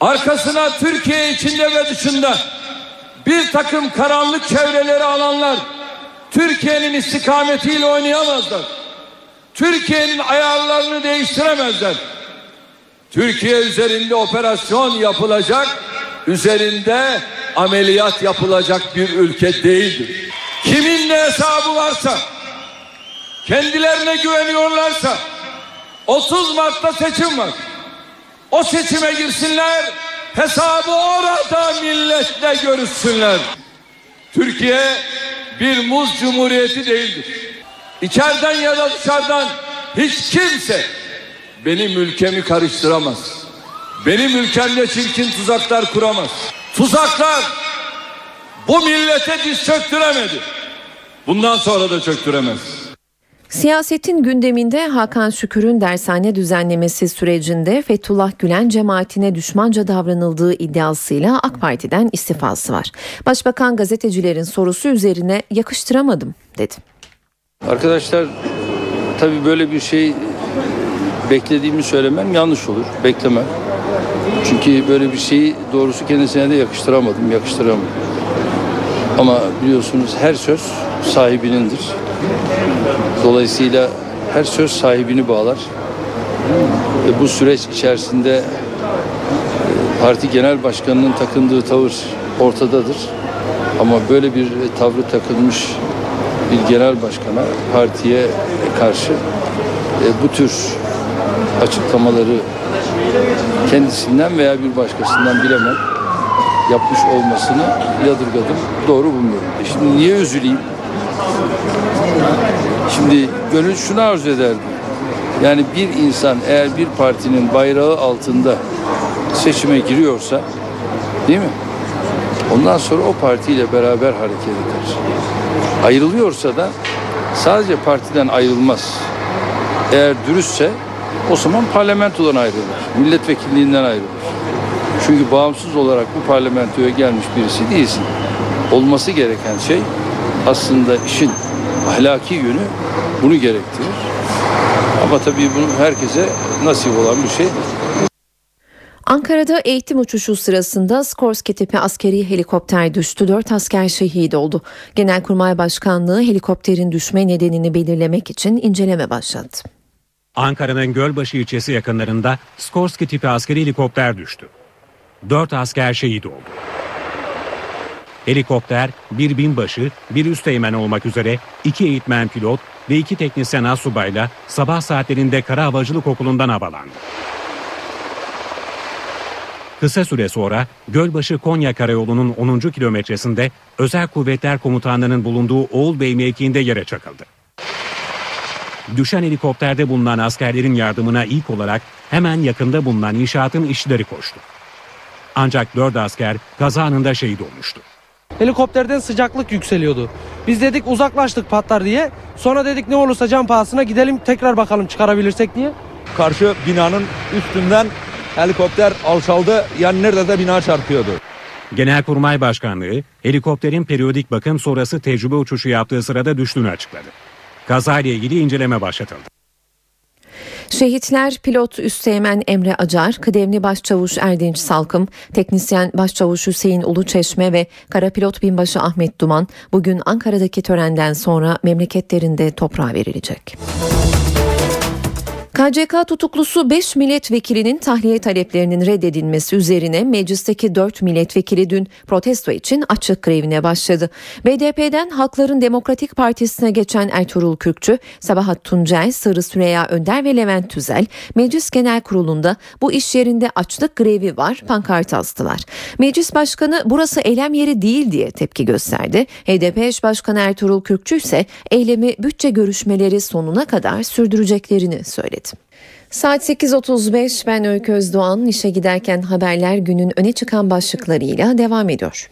Speaker 28: Arkasına Türkiye içinde ve dışında bir takım karanlık çevreleri alanlar Türkiye'nin istikametiyle oynayamazlar. Türkiye'nin ayarlarını değiştiremezler. Türkiye üzerinde operasyon yapılacak, üzerinde ameliyat yapılacak bir ülke değildir. Kimin ne hesabı varsa, kendilerine güveniyorlarsa 30 Mart'ta seçim var. O seçime girsinler, hesabı orada milletle görüşsünler. Türkiye bir muz cumhuriyeti değildir. İçeriden ya da dışarıdan hiç kimse benim ülkemi karıştıramaz. Benim ülkemde çirkin tuzaklar kuramaz. Tuzaklar bu millete diz çöktüremedi. Bundan sonra da çöktüremez.
Speaker 1: Siyasetin gündeminde Hakan Şükür'ün dershane düzenlemesi sürecinde Fethullah Gülen cemaatine düşmanca davranıldığı iddiasıyla AK Parti'den istifası var. Başbakan gazetecilerin sorusu üzerine yakıştıramadım dedi.
Speaker 5: Arkadaşlar tabii böyle bir şey beklediğimi söylemem yanlış olur. Beklemem. Çünkü böyle bir şeyi doğrusu kendisine de yakıştıramadım, yakıştıramadım. Ama biliyorsunuz her söz sahibinindir. Dolayısıyla her söz sahibini bağlar. Ve bu süreç içerisinde e, parti genel başkanının takındığı tavır ortadadır. Ama böyle bir tavrı takılmış bir genel başkana, partiye karşı e, bu tür açıklamaları kendisinden veya bir başkasından bilemem yapmış olmasını yadırgadım. Doğru bulmuyorum. E şimdi niye üzüleyim? Şimdi gönül şunu arzu ederdi. Yani bir insan eğer bir partinin bayrağı altında seçime giriyorsa değil mi? Ondan sonra o partiyle beraber hareket eder. Ayrılıyorsa da sadece partiden ayrılmaz. Eğer dürüstse o zaman parlamentodan ayrılır. Milletvekilliğinden ayrılır. Çünkü bağımsız olarak bu parlamentoya gelmiş birisi değilsin. Olması gereken şey aslında işin ahlaki yönü bunu gerektirir. Ama tabii bunu herkese nasip olan bir şey.
Speaker 1: Ankara'da eğitim uçuşu sırasında Skorsky tipi askeri helikopter düştü. Dört asker şehit oldu. Genelkurmay Başkanlığı helikopterin düşme nedenini belirlemek için inceleme başlattı.
Speaker 12: Ankara'nın Gölbaşı ilçesi yakınlarında Skorsky tipi askeri helikopter düştü. Dört asker şehit oldu. Helikopter bir binbaşı, bir üsteğmen olmak üzere iki eğitmen pilot ve iki teknisyen asubayla sabah saatlerinde Kara Havacılık Okulu'ndan havalandı. Kısa süre sonra Gölbaşı Konya Karayolu'nun 10. kilometresinde Özel Kuvvetler Komutanlığı'nın bulunduğu Oğulbey mevkiinde yere çakıldı. Düşen helikopterde bulunan askerlerin yardımına ilk olarak hemen yakında bulunan inşaatın işçileri koştu. Ancak dört asker kaza anında şehit olmuştu.
Speaker 29: Helikopterden sıcaklık yükseliyordu. Biz dedik uzaklaştık patlar diye. Sonra dedik ne olursa can pahasına gidelim tekrar bakalım çıkarabilirsek diye.
Speaker 30: Karşı binanın üstünden helikopter alçaldı. Yani nerede de bina çarpıyordu.
Speaker 12: Genelkurmay Başkanlığı helikopterin periyodik bakım sonrası tecrübe uçuşu yaptığı sırada düştüğünü açıkladı. Kazayla ilgili inceleme başlatıldı.
Speaker 1: Şehitler pilot Üsteğmen Emre Acar, kıdemli başçavuş Erdinç Salkım, teknisyen başçavuş Hüseyin Uluçeşme ve kara pilot binbaşı Ahmet Duman bugün Ankara'daki törenden sonra memleketlerinde toprağa verilecek. KCK tutuklusu 5 milletvekilinin tahliye taleplerinin reddedilmesi üzerine meclisteki 4 milletvekili dün protesto için açık grevine başladı. BDP'den Halkların Demokratik Partisi'ne geçen Ertuğrul Kürkçü, Sabahat Tuncel, Sırrı Süreyya Önder ve Levent Tüzel Meclis Genel Kurulu'nda bu iş yerinde açlık grevi var pankart astılar. Meclis Başkanı burası eylem yeri değil diye tepki gösterdi. HDP eş başkanı Ertuğrul Kürkçü ise eylemi bütçe görüşmeleri sonuna kadar sürdüreceklerini söyledi. Saat 8.35 ben Öykü Özdoğan işe giderken haberler günün öne çıkan başlıklarıyla devam ediyor.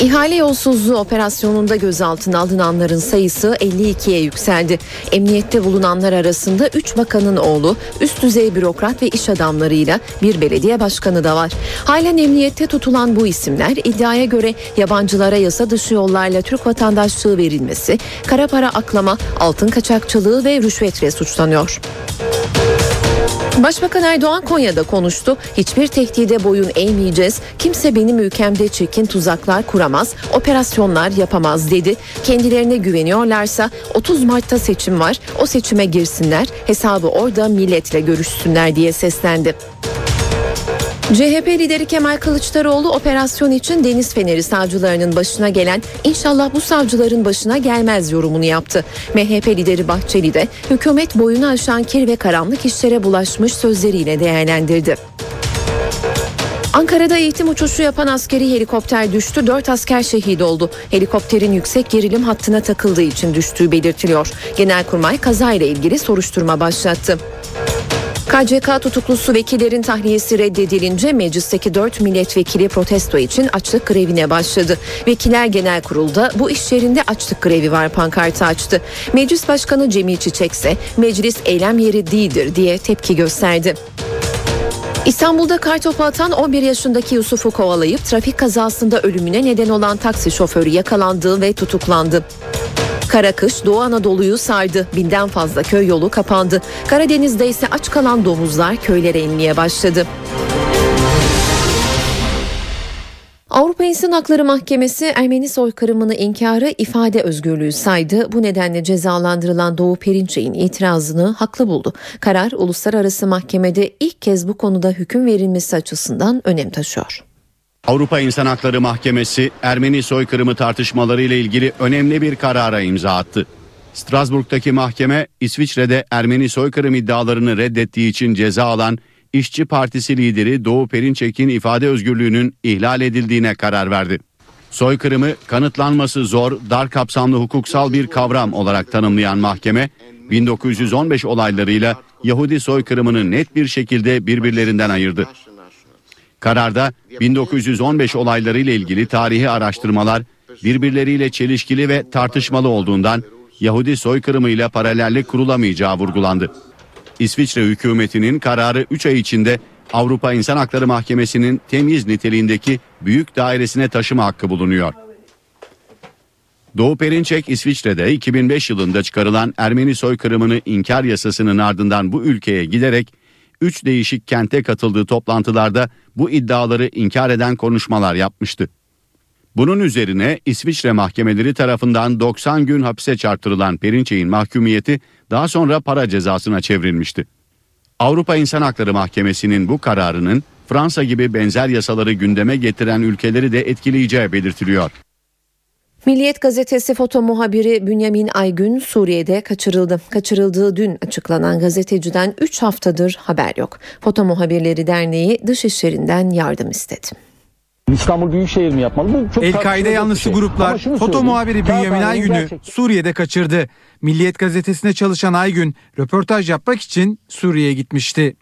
Speaker 1: İhale yolsuzluğu operasyonunda gözaltına alınanların sayısı 52'ye yükseldi. Emniyette bulunanlar arasında 3 bakanın oğlu, üst düzey bürokrat ve iş adamlarıyla bir belediye başkanı da var. Halen emniyette tutulan bu isimler iddiaya göre yabancılara yasa dışı yollarla Türk vatandaşlığı verilmesi, kara para aklama, altın kaçakçılığı ve rüşvetle suçlanıyor. Başbakan Erdoğan Konya'da konuştu. Hiçbir tehdide boyun eğmeyeceğiz. Kimse benim ülkemde çirkin tuzaklar kuramaz, operasyonlar yapamaz dedi. Kendilerine güveniyorlarsa 30 Mart'ta seçim var. O seçime girsinler. Hesabı orada milletle görüşsünler diye seslendi. CHP lideri Kemal Kılıçdaroğlu operasyon için Deniz Feneri savcılarının başına gelen inşallah bu savcıların başına gelmez yorumunu yaptı. MHP lideri Bahçeli de hükümet boyunu aşan kir ve karanlık işlere bulaşmış sözleriyle değerlendirdi. Ankara'da eğitim uçuşu yapan askeri helikopter düştü. Dört asker şehit oldu. Helikopterin yüksek gerilim hattına takıldığı için düştüğü belirtiliyor. Genelkurmay kazayla ilgili soruşturma başlattı. KCK tutuklusu vekillerin tahliyesi reddedilince meclisteki 4 milletvekili protesto için açlık grevine başladı. Vekiller Genel Kurul'da bu iş yerinde açlık grevi var pankartı açtı. Meclis Başkanı Cemil Çiçek ise meclis eylem yeri değildir diye tepki gösterdi. İstanbul'da kartopu atan 11 yaşındaki Yusuf'u kovalayıp trafik kazasında ölümüne neden olan taksi şoförü yakalandı ve tutuklandı. Kara kış Doğu Anadolu'yu sardı. Binden fazla köy yolu kapandı. Karadeniz'de ise aç kalan domuzlar köylere inmeye başladı. Avrupa İnsan Hakları Mahkemesi Ermeni soykırımını inkarı ifade özgürlüğü saydı. Bu nedenle cezalandırılan Doğu Perinçek'in itirazını haklı buldu. Karar uluslararası mahkemede ilk kez bu konuda hüküm verilmesi açısından önem taşıyor.
Speaker 23: Avrupa İnsan Hakları Mahkemesi Ermeni soykırımı tartışmaları ile ilgili önemli bir karara imza attı. Strasbourg'daki mahkeme İsviçre'de Ermeni soykırım iddialarını reddettiği için ceza alan İşçi Partisi lideri Doğu Perinçek'in ifade özgürlüğünün ihlal edildiğine karar verdi. Soykırımı kanıtlanması zor, dar kapsamlı hukuksal bir kavram olarak tanımlayan mahkeme 1915 olaylarıyla Yahudi soykırımını net bir şekilde birbirlerinden ayırdı. Kararda 1915 olayları ile ilgili tarihi araştırmalar birbirleriyle çelişkili ve tartışmalı olduğundan Yahudi soykırımı ile paralellik kurulamayacağı vurgulandı. İsviçre hükümetinin kararı 3 ay içinde Avrupa İnsan Hakları Mahkemesi'nin temyiz niteliğindeki büyük dairesine taşıma hakkı bulunuyor. Doğu Perinçek İsviçre'de 2005 yılında çıkarılan Ermeni soykırımını inkar yasasının ardından bu ülkeye giderek 3 değişik kente katıldığı toplantılarda bu iddiaları inkar eden konuşmalar yapmıştı. Bunun üzerine İsviçre mahkemeleri tarafından 90 gün hapse çarptırılan Perinçek'in mahkumiyeti daha sonra para cezasına çevrilmişti. Avrupa İnsan Hakları Mahkemesi'nin bu kararının Fransa gibi benzer yasaları gündeme getiren ülkeleri de etkileyeceği belirtiliyor.
Speaker 1: Milliyet gazetesi foto muhabiri Bünyamin Aygün Suriye'de kaçırıldı. Kaçırıldığı dün açıklanan gazeteciden 3 haftadır haber yok. Foto Muhabirleri Derneği dışişlerinden yardım istedi.
Speaker 31: İstanbul Büyükşehir mi yapmalı? Bu çok
Speaker 25: El-Kaide yanlısı
Speaker 31: şey.
Speaker 25: gruplar foto muhabiri Bünyamin Aygün'ü
Speaker 31: gerçek-
Speaker 25: Suriye'de kaçırdı. Milliyet gazetesine çalışan Aygün röportaj yapmak için Suriye'ye gitmişti.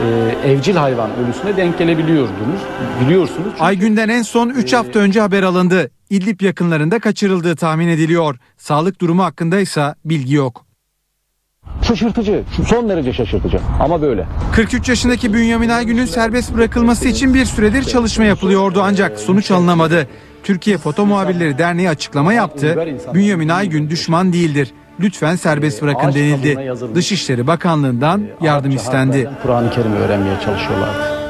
Speaker 31: Ee, evcil hayvan ölüsüne denk gelebiliyordunuz. Biliyorsunuz.
Speaker 25: Aygün'den en son 3 hafta önce haber alındı. İdlib yakınlarında kaçırıldığı tahmin ediliyor. Sağlık durumu hakkında ise bilgi yok.
Speaker 31: Şaşırtıcı. Son derece şaşırtıcı. Ama böyle.
Speaker 25: 43 yaşındaki Bünyamin Aygün'ün serbest bırakılması için bir süredir çalışma yapılıyordu ancak sonuç alınamadı. Türkiye Foto Muhabirleri Derneği açıklama yaptı. Bünyamin Aygün düşman değildir. Lütfen serbest bırakın denildi. Dışişleri Bakanlığı'ndan yardım istendi.
Speaker 31: Kur'an-ı Kerim'i öğrenmeye çalışıyorlardı.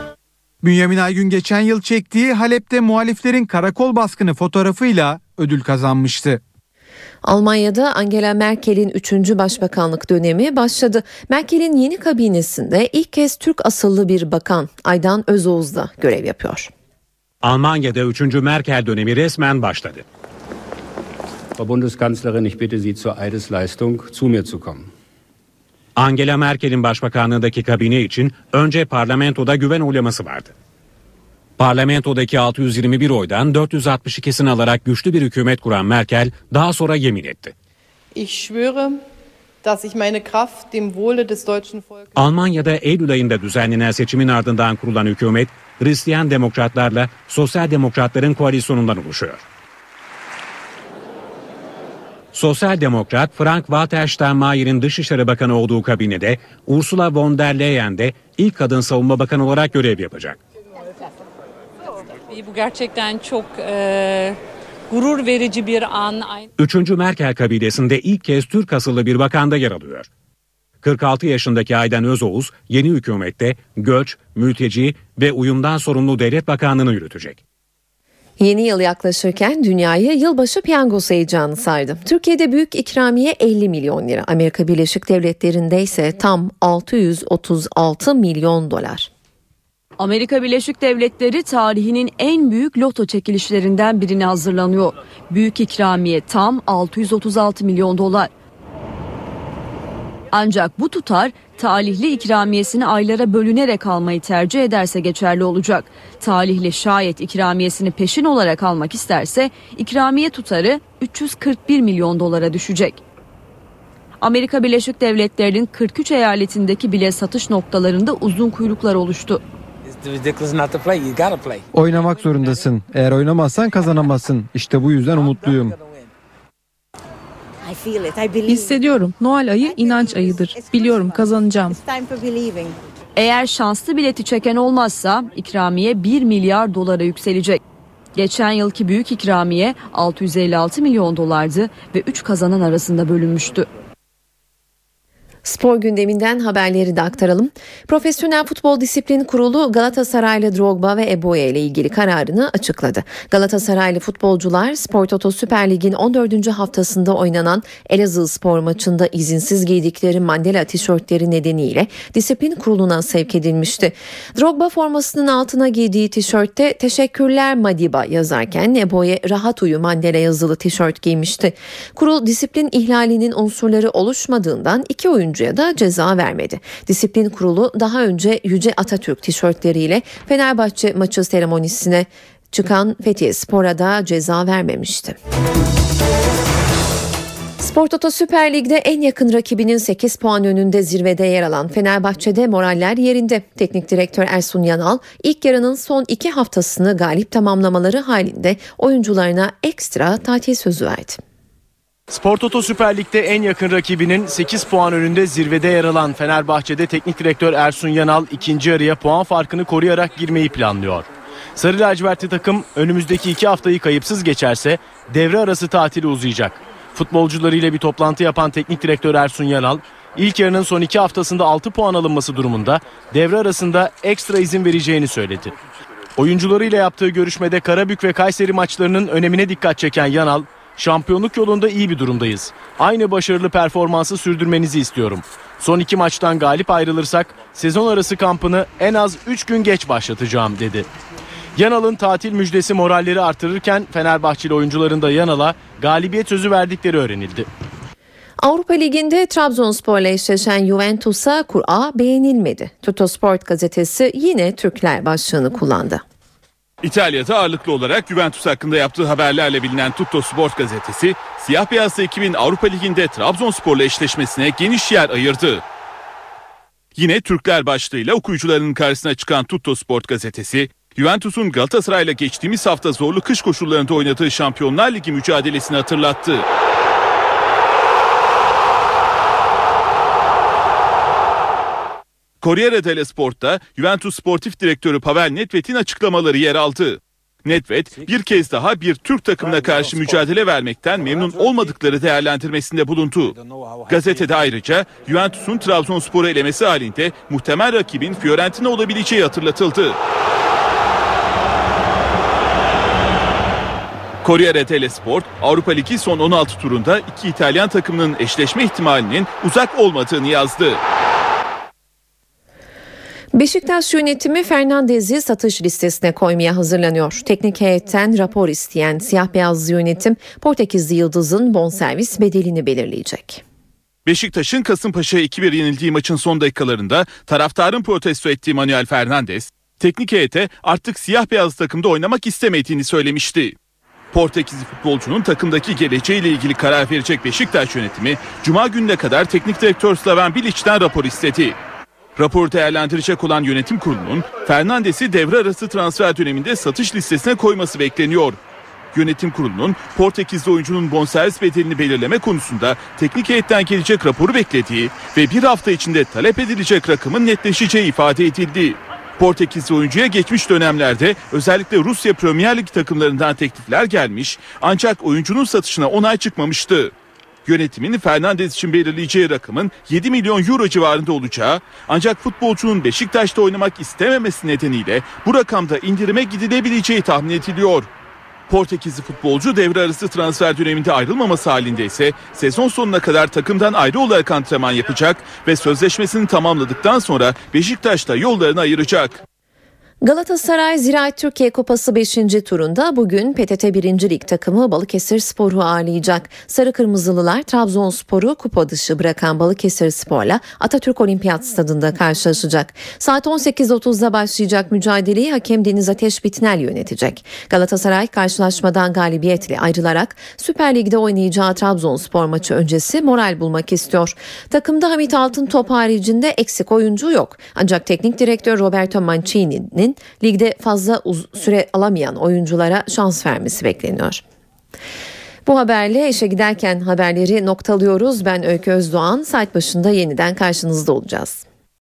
Speaker 25: Bünyamin Aygün geçen yıl çektiği Halep'te muhaliflerin karakol baskını fotoğrafıyla ödül kazanmıştı.
Speaker 1: Almanya'da Angela Merkel'in 3. başbakanlık dönemi başladı. Merkel'in yeni kabinesinde ilk kez Türk asıllı bir bakan Aydan Özoğuz da görev yapıyor.
Speaker 12: Almanya'da 3. Merkel dönemi resmen başladı.
Speaker 32: Frau Bundeskanzlerin, ich bitte Sie zur Eidesleistung zu mir zu kommen.
Speaker 12: Angela Merkel'in başbakanlığındaki kabine için önce parlamentoda güven oylaması vardı. Parlamentodaki 621 oydan 462'sini alarak güçlü bir hükümet kuran Merkel daha sonra yemin etti.
Speaker 33: Ich schwöre, dass ich meine Kraft dem Wohle des deutschen Volkes
Speaker 12: Almanya'da Eylül ayında düzenlenen seçimin ardından kurulan hükümet, Hristiyan demokratlarla Sosyal Demokratların koalisyonundan oluşuyor. Sosyal Demokrat Frank-Walter Steinmeier'in Dışişleri Bakanı olduğu kabinede Ursula von der Leyen de ilk kadın savunma bakanı olarak görev yapacak.
Speaker 34: Bu gerçekten çok e, gurur verici bir an.
Speaker 12: Üçüncü Merkel kabilesinde ilk kez Türk asıllı bir bakanda yer alıyor. 46 yaşındaki Aydan Özoğuz yeni hükümette göç, mülteci ve uyumdan sorumlu devlet bakanlığını yürütecek.
Speaker 1: Yeni yıl yaklaşırken dünyayı yılbaşı piyangosu heyecanı sardı. Türkiye'de büyük ikramiye 50 milyon lira. Amerika Birleşik Devletleri'nde ise tam 636 milyon dolar.
Speaker 35: Amerika Birleşik Devletleri tarihinin en büyük loto çekilişlerinden birine hazırlanıyor. Büyük ikramiye tam 636 milyon dolar. Ancak bu tutar talihli ikramiyesini aylara bölünerek almayı tercih ederse geçerli olacak. Talihli şayet ikramiyesini peşin olarak almak isterse ikramiye tutarı 341 milyon dolara düşecek. Amerika Birleşik Devletleri'nin 43 eyaletindeki bile satış noktalarında uzun kuyruklar oluştu.
Speaker 36: Oynamak zorundasın. Eğer oynamazsan kazanamazsın. İşte bu yüzden umutluyum.
Speaker 37: Hissediyorum. Noel ayı inanç ayıdır. Biliyorum kazanacağım.
Speaker 35: Eğer şanslı bileti çeken olmazsa ikramiye 1 milyar dolara yükselecek. Geçen yılki büyük ikramiye 656 milyon dolardı ve 3 kazanan arasında bölünmüştü.
Speaker 1: Spor gündeminden haberleri de aktaralım. Profesyonel Futbol Disiplin Kurulu Galatasaraylı Drogba ve Eboye ile ilgili kararını açıkladı. Galatasaraylı futbolcular Spor Toto Süper Lig'in 14. haftasında oynanan Elazığ spor maçında izinsiz giydikleri Mandela tişörtleri nedeniyle disiplin kuruluna sevk edilmişti. Drogba formasının altına giydiği tişörtte teşekkürler Madiba yazarken Eboye rahat uyu Mandela yazılı tişört giymişti. Kurul disiplin ihlalinin unsurları oluşmadığından iki oyuncu oyuncuya da ceza vermedi. Disiplin kurulu daha önce Yüce Atatürk tişörtleriyle Fenerbahçe maçı seremonisine çıkan Fethiye Spor'a da ceza vermemişti. Spor Toto Süper Lig'de en yakın rakibinin 8 puan önünde zirvede yer alan Fenerbahçe'de moraller yerinde. Teknik direktör Ersun Yanal ilk yarının son iki haftasını galip tamamlamaları halinde oyuncularına ekstra tatil sözü verdi.
Speaker 38: Spor Toto Süper Lig'de en yakın rakibinin 8 puan önünde zirvede yer alan Fenerbahçe'de teknik direktör Ersun Yanal ikinci yarıya puan farkını koruyarak girmeyi planlıyor. Sarı lacivertli takım önümüzdeki iki haftayı kayıpsız geçerse devre arası tatili uzayacak. Futbolcularıyla bir toplantı yapan teknik direktör Ersun Yanal, ilk yarının son iki haftasında 6 puan alınması durumunda devre arasında ekstra izin vereceğini söyledi. Oyuncularıyla yaptığı görüşmede Karabük ve Kayseri maçlarının önemine dikkat çeken Yanal, Şampiyonluk yolunda iyi bir durumdayız. Aynı başarılı performansı sürdürmenizi istiyorum. Son iki maçtan galip ayrılırsak sezon arası kampını en az 3 gün geç başlatacağım dedi. Yanal'ın tatil müjdesi moralleri artırırken Fenerbahçeli oyuncuların da Yanal'a galibiyet sözü verdikleri öğrenildi.
Speaker 1: Avrupa Ligi'nde Trabzonspor'la eşleşen Juventus'a kura beğenilmedi. Tuttosport gazetesi yine Türkler başlığını kullandı.
Speaker 39: İtalya'da ağırlıklı olarak Juventus hakkında yaptığı haberlerle bilinen Tutto Sport gazetesi, siyah beyazlı ekibin Avrupa Ligi'nde Trabzonspor'la eşleşmesine geniş yer ayırdı. Yine Türkler başlığıyla okuyucularının karşısına çıkan Tutto Sport gazetesi, Juventus'un Galatasaray'la geçtiğimiz hafta zorlu kış koşullarında oynadığı Şampiyonlar Ligi mücadelesini hatırlattı. Corriere dello Sport'ta Juventus Sportif Direktörü Pavel Nedved'in açıklamaları yer aldı. Nedved bir kez daha bir Türk takımına karşı mücadele vermekten memnun olmadıkları değerlendirmesinde bulundu. Gazetede ayrıca Juventus'un Trabzonspor'u elemesi halinde muhtemel rakibin Fiorentina olabileceği hatırlatıldı. Corriere dello Sport, Avrupa Ligi son 16 turunda iki İtalyan takımının eşleşme ihtimalinin uzak olmadığını yazdı.
Speaker 1: Beşiktaş yönetimi Fernandez'i satış listesine koymaya hazırlanıyor. Teknik heyetten rapor isteyen siyah beyazlı yönetim Portekizli Yıldız'ın bonservis bedelini belirleyecek.
Speaker 39: Beşiktaş'ın Kasımpaşa'ya 2-1 yenildiği maçın son dakikalarında taraftarın protesto ettiği Manuel Fernandez, teknik heyete artık siyah beyaz takımda oynamak istemediğini söylemişti. Portekizli futbolcunun takımdaki geleceğiyle ilgili karar verecek Beşiktaş yönetimi Cuma gününe kadar teknik direktör Slaven Bilic'ten rapor istedi. Raporu değerlendirecek olan yönetim kurulunun Fernandes'i devre arası transfer döneminde satış listesine koyması bekleniyor. Yönetim kurulunun Portekizli oyuncunun bonservis bedelini belirleme konusunda teknik heyetten gelecek raporu beklediği ve bir hafta içinde talep edilecek rakamın netleşeceği ifade edildi. Portekizli oyuncuya geçmiş dönemlerde özellikle Rusya Premier Lig takımlarından teklifler gelmiş ancak oyuncunun satışına onay çıkmamıştı. Yönetimin Fernandes için belirleyeceği rakamın 7 milyon euro civarında olacağı ancak futbolcunun Beşiktaş'ta oynamak istememesi nedeniyle bu rakamda indirime gidilebileceği tahmin ediliyor. Portekizli futbolcu devre arası transfer döneminde ayrılmaması halinde ise sezon sonuna kadar takımdan ayrı olarak antrenman yapacak ve sözleşmesini tamamladıktan sonra Beşiktaş'ta yollarını ayıracak.
Speaker 1: Galatasaray Ziraat Türkiye Kupası 5. turunda bugün PTT 1. Lig takımı Balıkesir Spor'u ağırlayacak. Sarı Kırmızılılar Trabzonspor'u kupa dışı bırakan Balıkesir Spor'la Atatürk Olimpiyat Stadında karşılaşacak. Saat 18.30'da başlayacak mücadeleyi hakem Deniz Ateş Bitnel yönetecek. Galatasaray karşılaşmadan galibiyetle ayrılarak Süper Lig'de oynayacağı Trabzonspor maçı öncesi moral bulmak istiyor. Takımda Hamit Altıntop haricinde eksik oyuncu yok. Ancak teknik direktör Roberto Mancini'nin ligde fazla süre alamayan oyunculara şans vermesi bekleniyor. Bu haberle işe giderken haberleri noktalıyoruz. Ben Öykü Özdoğan. Saat başında yeniden karşınızda olacağız.